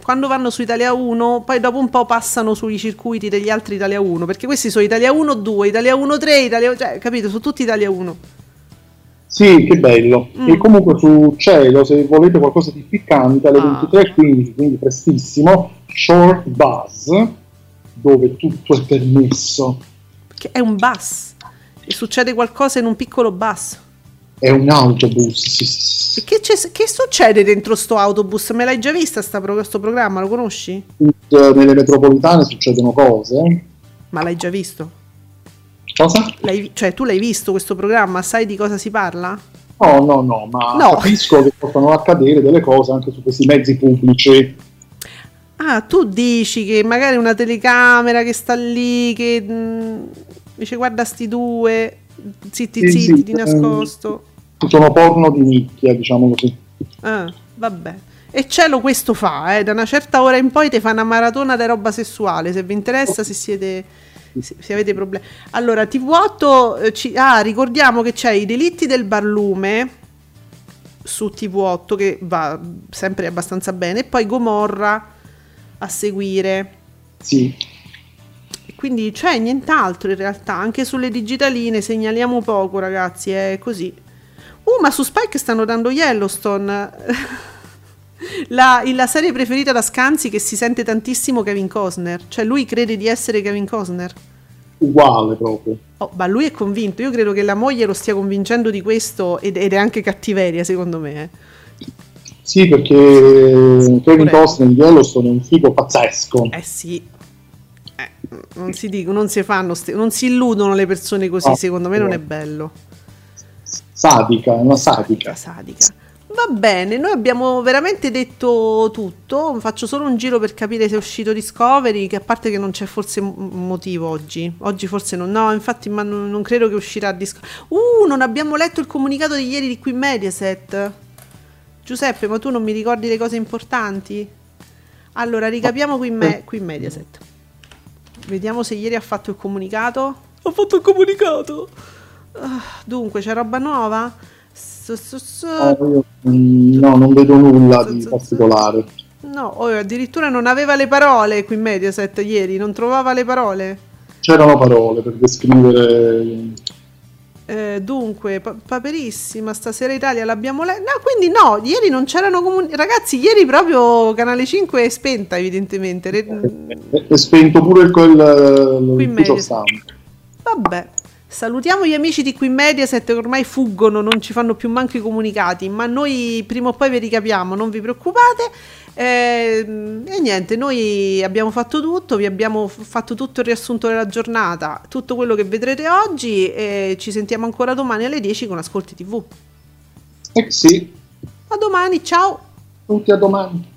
quando vanno su Italia 1, poi dopo un po' passano sui circuiti degli altri Italia 1, perché questi sono Italia 1 2, Italia 1 3, Italia, cioè, capito, sono tutti Italia 1. Sì, che bello. Mm. E comunque su Cielo, se volete qualcosa di piccante, alle ah. 23.15, quindi prestissimo, Short Buzz, dove tutto è permesso. Che è un bus. E succede qualcosa in un piccolo bus. È un autobus. Sì. Che, che, succede dentro sto autobus? Me l'hai già vista sta, questo programma? Lo conosci? Nelle metropolitane succedono cose. Ma l'hai già visto? Cosa? L'hai, cioè, tu l'hai visto questo programma? Sai di cosa si parla? No, no, no, ma no. capisco che possono accadere delle cose anche su questi mezzi pubblici. Ah, tu dici che magari una telecamera che sta lì, che mh, mm, dice guarda sti due, zitti sì, zitti, sì, di nascosto. Sono porno di nicchia, diciamo così. Ah, vabbè. E cielo questo fa, eh, da una certa ora in poi ti fa una maratona di roba sessuale, se vi interessa, se siete... Se, se avete problemi. Allora, TV8, eh, ci, ah, ricordiamo che c'è i delitti del barlume su TV8 che va sempre abbastanza bene e poi Gomorra a seguire. Sì quindi c'è nient'altro in realtà, anche sulle digitaline segnaliamo poco ragazzi, è così. Uh, ma su Spike stanno dando Yellowstone. la, la, serie preferita da Scanzi che si sente tantissimo Kevin Costner, cioè lui crede di essere Kevin Costner. Uguale proprio. Oh, ma lui è convinto, io credo che la moglie lo stia convincendo di questo ed, ed è anche cattiveria secondo me. Eh. Sì, perché Kevin Pure. Costner in Yellowstone è un figo pazzesco. Eh sì, non si dicono, non si fanno, non si illudono le persone così, no, secondo me non è bello. Sadica, una sadica. Sadica. Va bene, noi abbiamo veramente detto tutto, faccio solo un giro per capire se è uscito Discovery, che a parte che non c'è forse motivo oggi, oggi forse non, no, infatti ma non, non credo che uscirà Discovery. Uh, non abbiamo letto il comunicato di ieri di qui Mediaset. Giuseppe, ma tu non mi ricordi le cose importanti? Allora, ricapiamo qui, me- qui Mediaset. Vediamo se ieri ha fatto il comunicato. Ha fatto il comunicato. Uh, dunque, c'è roba nuova? So, so, so. Oh, no, non vedo nulla di particolare. No, oh, addirittura non aveva le parole qui in Mediaset ieri, non trovava le parole. C'erano parole per descrivere eh, dunque, pa- paperissima, stasera Italia l'abbiamo letta. No, quindi no, ieri non c'erano comuni. Ragazzi, ieri proprio Canale 5 è spenta, evidentemente. Re... È spento pure il stampa. Vabbè, Salutiamo gli amici di qui Mediaset che ormai fuggono, non ci fanno più manco i comunicati, ma noi prima o poi vi ricapiamo, non vi preoccupate. Eh, e niente, noi abbiamo fatto tutto, vi abbiamo fatto tutto il riassunto della giornata, tutto quello che vedrete oggi e ci sentiamo ancora domani alle 10 con Ascolti TV. Eh sì. A domani, ciao. Tutti a domani.